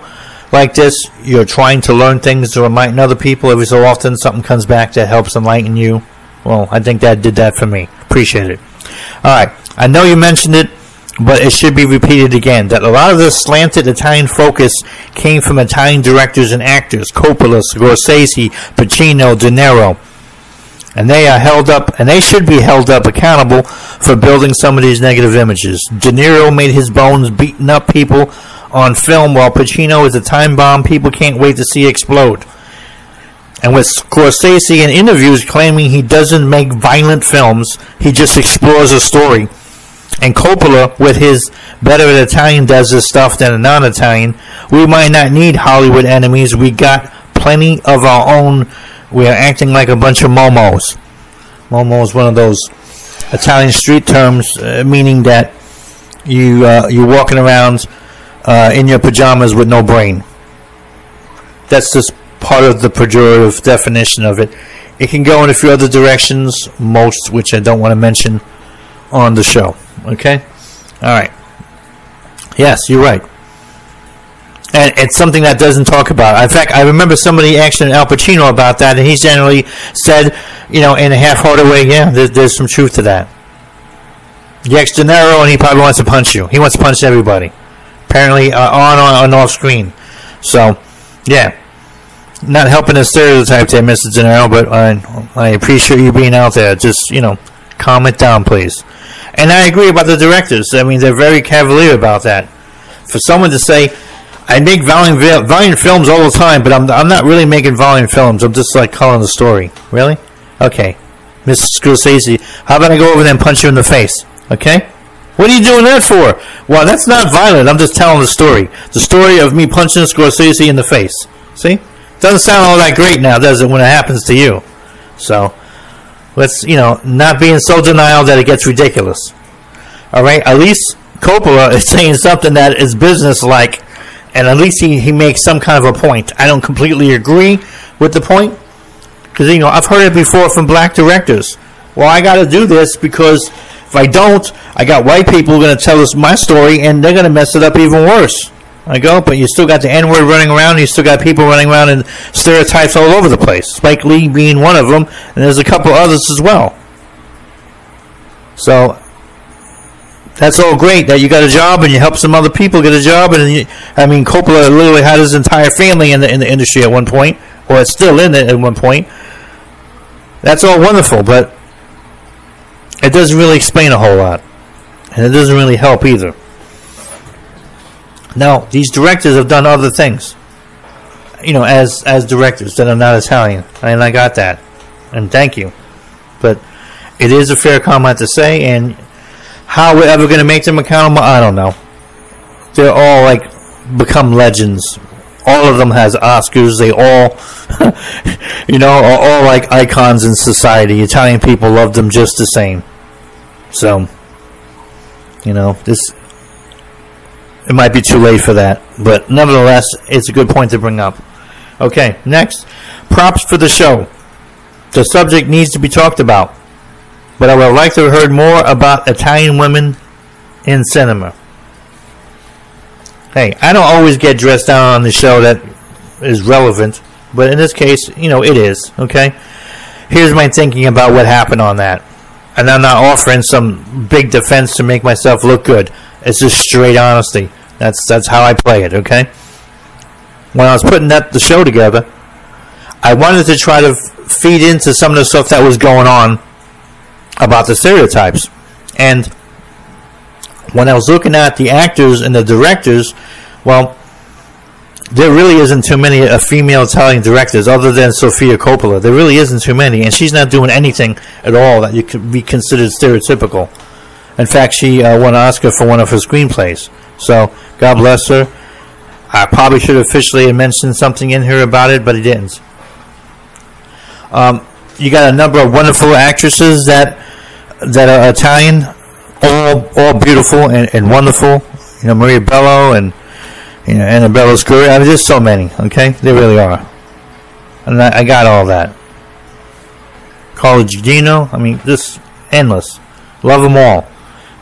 like this, you're trying to learn things to enlighten other people. Every so often, something comes back that helps enlighten you. Well, I think that did that for me. Appreciate it. All right. I know you mentioned it, but it should be repeated again that a lot of the slanted Italian focus came from Italian directors and actors Coppola, Scorsese, Pacino, De Niro. And they are held up, and they should be held up accountable for building some of these negative images. De Niro made his bones beating up people on film, while Pacino is a time bomb people can't wait to see explode. And with Scorsese in interviews claiming he doesn't make violent films, he just explores a story and Coppola, with his better at Italian, does this stuff than a non-Italian. We might not need Hollywood enemies. We got plenty of our own. We are acting like a bunch of momos. Momo is one of those Italian street terms, uh, meaning that you uh, you're walking around uh, in your pajamas with no brain. That's just part of the pejorative definition of it. It can go in a few other directions, most which I don't want to mention on the show. Okay? All right. Yes, you're right. And it's something that doesn't talk about. In fact, I remember somebody asking Al Pacino about that, and he generally said, you know, in a half-hearted way, yeah, there's, there's some truth to that. You De Niro, and he probably wants to punch you. He wants to punch everybody. Apparently, uh, on, on, on off screen. So, yeah. Not helping the stereotype there, Mr. Niro, but I, I appreciate you being out there. Just, you know, calm it down, please. And I agree about the directors. I mean, they're very cavalier about that. For someone to say, I make volume volume films all the time, but I'm I'm not really making volume films. I'm just like telling the story. Really? Okay, Mr. Scorsese, how about I go over there and punch you in the face? Okay. What are you doing that for? Well, that's not violent. I'm just telling the story. The story of me punching Scorsese in the face. See? Doesn't sound all that great now, does it, when it happens to you? So, let's you know not be in so denial that it gets ridiculous. All right, at least Coppola is saying something that is business like, and at least he, he makes some kind of a point. I don't completely agree with the point because you know I've heard it before from black directors. Well, I got to do this because if I don't, I got white people going to tell us my story, and they're going to mess it up even worse. I go, but you still got the N word running around. You still got people running around and stereotypes all over the place. Spike Lee being one of them, and there's a couple others as well. So that's all great that you got a job and you help some other people get a job. And you, I mean, Coppola literally had his entire family in the in the industry at one point, or it's still in it at one point. That's all wonderful, but it doesn't really explain a whole lot, and it doesn't really help either. Now, these directors have done other things, you know, as as directors that are not Italian, and I got that, and thank you. But it is a fair comment to say, and how we're ever going to make them accountable, I don't know. They're all like become legends. All of them has Oscars. They all, you know, are all like icons in society. Italian people love them just the same. So, you know, this it might be too late for that, but nevertheless, it's a good point to bring up. Okay, next, props for the show. the subject needs to be talked about. But I would like to have heard more about Italian women in cinema. Hey, I don't always get dressed down on the show that is relevant, but in this case, you know, it is, okay? Here's my thinking about what happened on that. And I'm not offering some big defense to make myself look good. It's just straight honesty. That's that's how I play it, okay? When I was putting that the show together, I wanted to try to feed into some of the stuff that was going on about the stereotypes. And when I was looking at the actors and the directors, well, there really isn't too many uh, female Italian directors other than Sofia Coppola. There really isn't too many, and she's not doing anything at all that you could be considered stereotypical. In fact, she uh, won an Oscar for one of her screenplays. So, God bless her. I probably should have officially mentioned something in here about it, but he didn't. Um, you got a number of wonderful actresses that that are Italian, all all beautiful and, and wonderful. You know, Maria Bello and you know, Annabella Sciorra. I mean, there's so many. Okay, they really are, and I, I got all that. Carla Gugino. I mean, just endless. Love them all,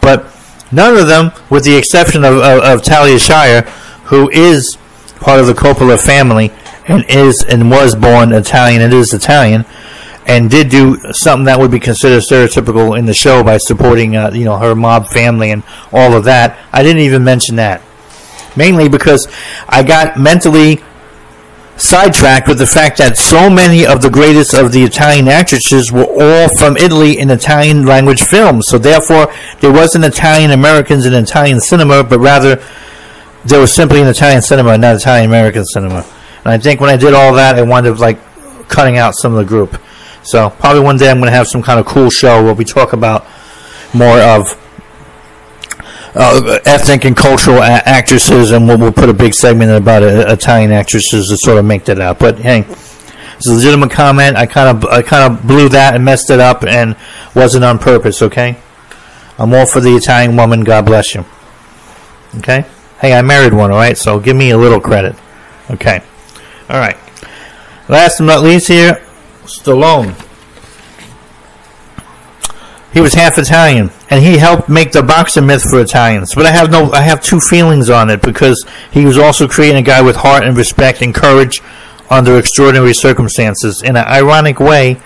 but none of them, with the exception of, of, of Talia Shire, who is part of the Coppola family and is and was born Italian and is Italian, and did do something that would be considered stereotypical in the show by supporting, uh, you know, her mob family and all of that. I didn't even mention that, mainly because I got mentally sidetracked with the fact that so many of the greatest of the Italian actresses were all from Italy in Italian language films. So therefore, there wasn't Italian Americans in Italian cinema, but rather there was simply an Italian cinema, not Italian American cinema. And I think when I did all that, I wound up like cutting out some of the group. So probably one day I'm going to have some kind of cool show where we talk about more of uh, ethnic and cultural a- actresses, and we'll, we'll put a big segment about uh, Italian actresses to sort of make that up. But hey, it's a legitimate comment. I kind of I kind of blew that and messed it up, and wasn't on purpose. Okay, I'm all for the Italian woman. God bless you. Okay. Hey, I married one. All right, so give me a little credit. Okay. All right. Last but not least here, Stallone. He was half Italian, and he helped make the boxing myth for Italians. But I have no, I have two feelings on it because he was also creating a guy with heart and respect and courage under extraordinary circumstances. In an ironic way,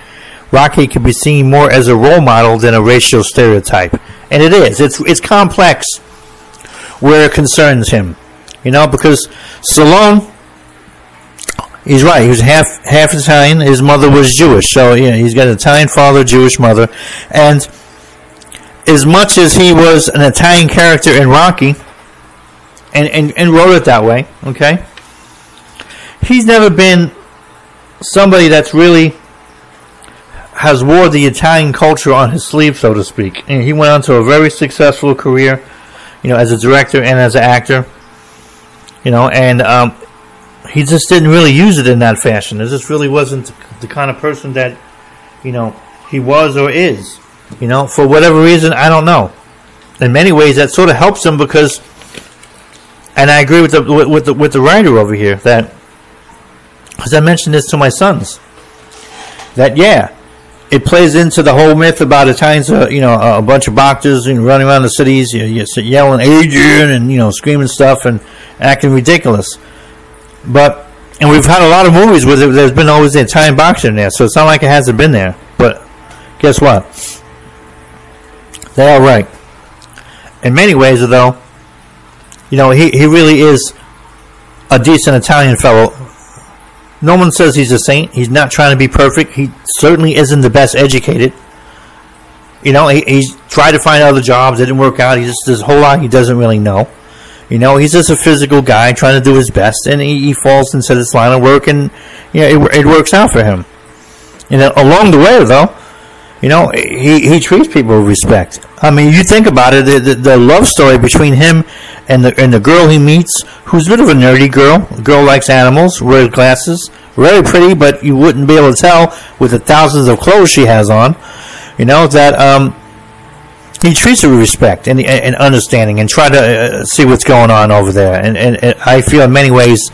Rocky could be seen more as a role model than a racial stereotype, and it is. It's it's complex where it concerns him, you know, because Stallone He's right. He was half half Italian. His mother was Jewish, so yeah, he's got an Italian father, Jewish mother, and as much as he was an Italian character in Rocky, and and, and wrote it that way, okay, he's never been somebody that's really has wore the Italian culture on his sleeve, so to speak. And he went on to a very successful career, you know, as a director and as an actor. You know, and um, he just didn't really use it in that fashion. It just really wasn't the kind of person that, you know, he was or is. You know, for whatever reason, I don't know. In many ways, that sort of helps him because, and I agree with the with, the with the writer over here that, as I mentioned this to my sons, that yeah, it plays into the whole myth about Italians, uh, you know, a bunch of boxers you know, running around the cities, you know, yelling Adrian and you know screaming stuff and acting ridiculous. But and we've had a lot of movies where there's been always the Italian boxer in there, so it's not like it hasn't been there. But guess what? They are right. In many ways, though, you know, he, he really is a decent Italian fellow. No one says he's a saint. He's not trying to be perfect. He certainly isn't the best educated. You know, he, he's tried to find other jobs. It didn't work out. He just there's a whole lot he doesn't really know. You know, he's just a physical guy trying to do his best, and he, he falls into this line of work, and you know, it, it works out for him. You know, along the way, though, you know, he, he treats people with respect. I mean, you think about it, the, the, the, love story between him and the and the girl he meets, who's a bit of a nerdy girl. Girl likes animals, wears glasses, very pretty, but you wouldn't be able to tell with the thousands of clothes she has on. You know that um, he treats her with respect and, and understanding and try to uh, see what's going on over there. And, and, and, I feel in many ways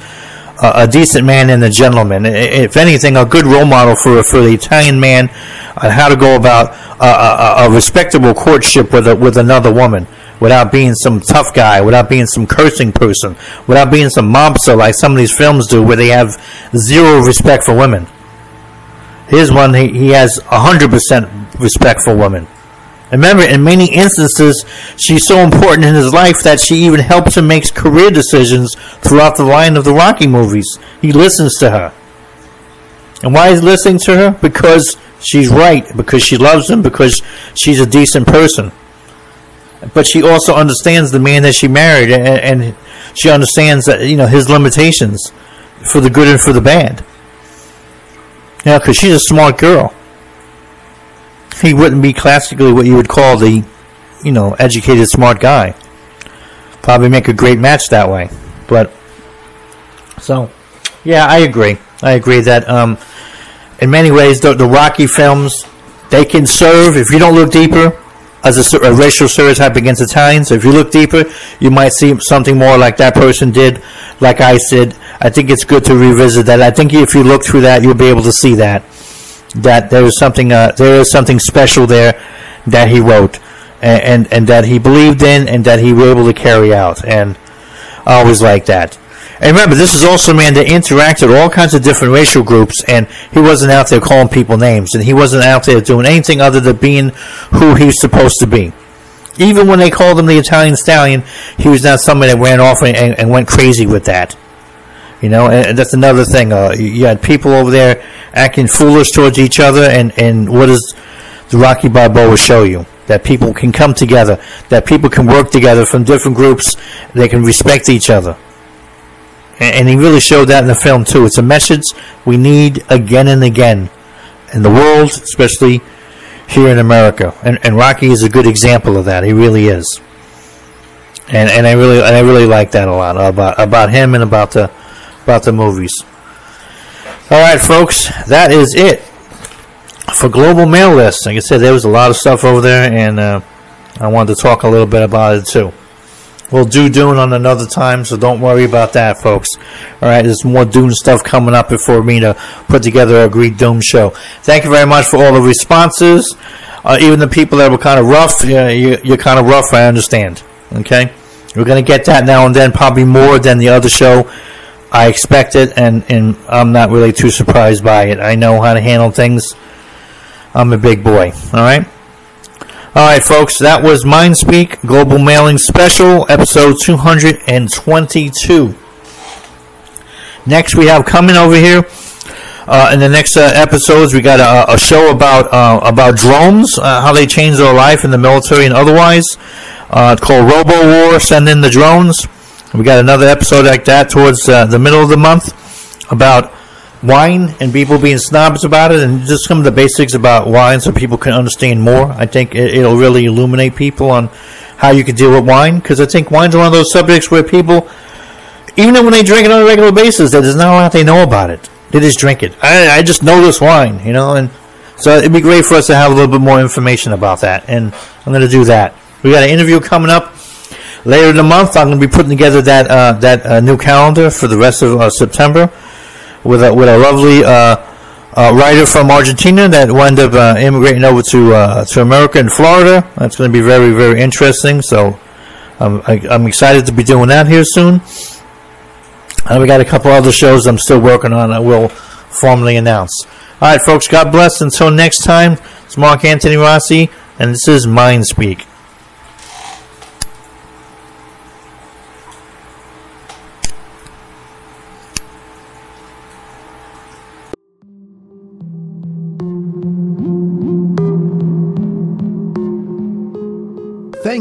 a, a decent man and a gentleman. If anything, a good role model for for the Italian man on how to go about a, a, a respectable courtship with a, with another woman without being some tough guy, without being some cursing person, without being some mobster like some of these films do, where they have zero respect for women. Here's one he, he has 100% respect for women. Remember, in many instances, she's so important in his life that she even helps him make career decisions throughout the line of the Rocky movies. He listens to her. And why is he listening to her? Because she's right, because she loves him, because she's a decent person. But she also understands the man that she married, and, and she understands that you know his limitations, for the good and for the bad. Yeah, because she's a smart girl he wouldn't be classically what you would call the, you know, educated, smart guy. Probably make a great match that way. But, so, yeah, I agree. I agree that, um, in many ways, the, the Rocky films, they can serve, if you don't look deeper, as a, a, racial stereotype against Italians. If you look deeper, you might see something more like that person did, like I said. I think it's good to revisit that. I think if you look through that, you'll be able to see that that there is something uh, there is something special there that he wrote and, and, and that he believed in and that he was able to carry out and I always like that. And remember, this is also a man that interacted with all kinds of different racial groups, and he wasn't out there calling people names, and he wasn't out there doing anything other than being who he's supposed to be. Even when they called him the Italian Stallion, he was not somebody that ran off and, and, and went crazy with that. You know, and that's another thing. Uh, you had people over there acting foolish towards each other, and, and what does the Rocky Balboa show you? That people can come together, that people can work together from different groups, they can respect each other. And, and he really showed that in the film, too. It's a message we need again and again in the world, especially here in America. And, and Rocky is a good example of that. He really is. And, and I really and I really like that a lot about about him and about the about the movies. All right, folks, that is it for Global Mail List. Like I said, there was a lot of stuff over there, and uh, I wanted to talk a little bit about it too. We'll do Dune on another time, so don't worry about that, folks. All right, there's more Dune stuff coming up before me to put together a great Dune show. Thank you very much for all the responses. Uh, even the people that were kind of rough, yeah, you, you're kind of rough, I understand. Okay? We're going to get that now and then, probably more than the other show I expect it, and, and I'm not really too surprised by it. I know how to handle things. I'm a big boy. All right. All right, folks. That was MindSpeak Global Mailing Special, episode 222. Next, we have coming over here. Uh, in the next uh, episodes, we got a, a show about uh, about drones, uh, how they change their life in the military and otherwise. Uh, called Robo War. Send in the drones. We got another episode like that towards uh, the middle of the month about wine and people being snobs about it, and just some of the basics about wine so people can understand more. I think it, will really illuminate people on how you can deal with wine because I think wine's one of those subjects where people, even when they drink it on a regular basis, there's not a lot they know about it. They just drink it. I, I just know this wine, you know, and so it'd be great for us to have a little bit more information about that, and I'm going to do that. We got an interview coming up later in the month, I'm going to be putting together that uh, that uh, new calendar for the rest of uh, September with a with a lovely uh, uh, writer from Argentina that wound up uh, immigrating over to to America in Florida. That's going to be very very interesting. So um, I, am excited to be doing that here soon. And we got a couple other shows I'm still working on. I will formally announce. All right, folks. God bless. Until next time, it's Mark Anthony Rossi, and this is Mind Speak.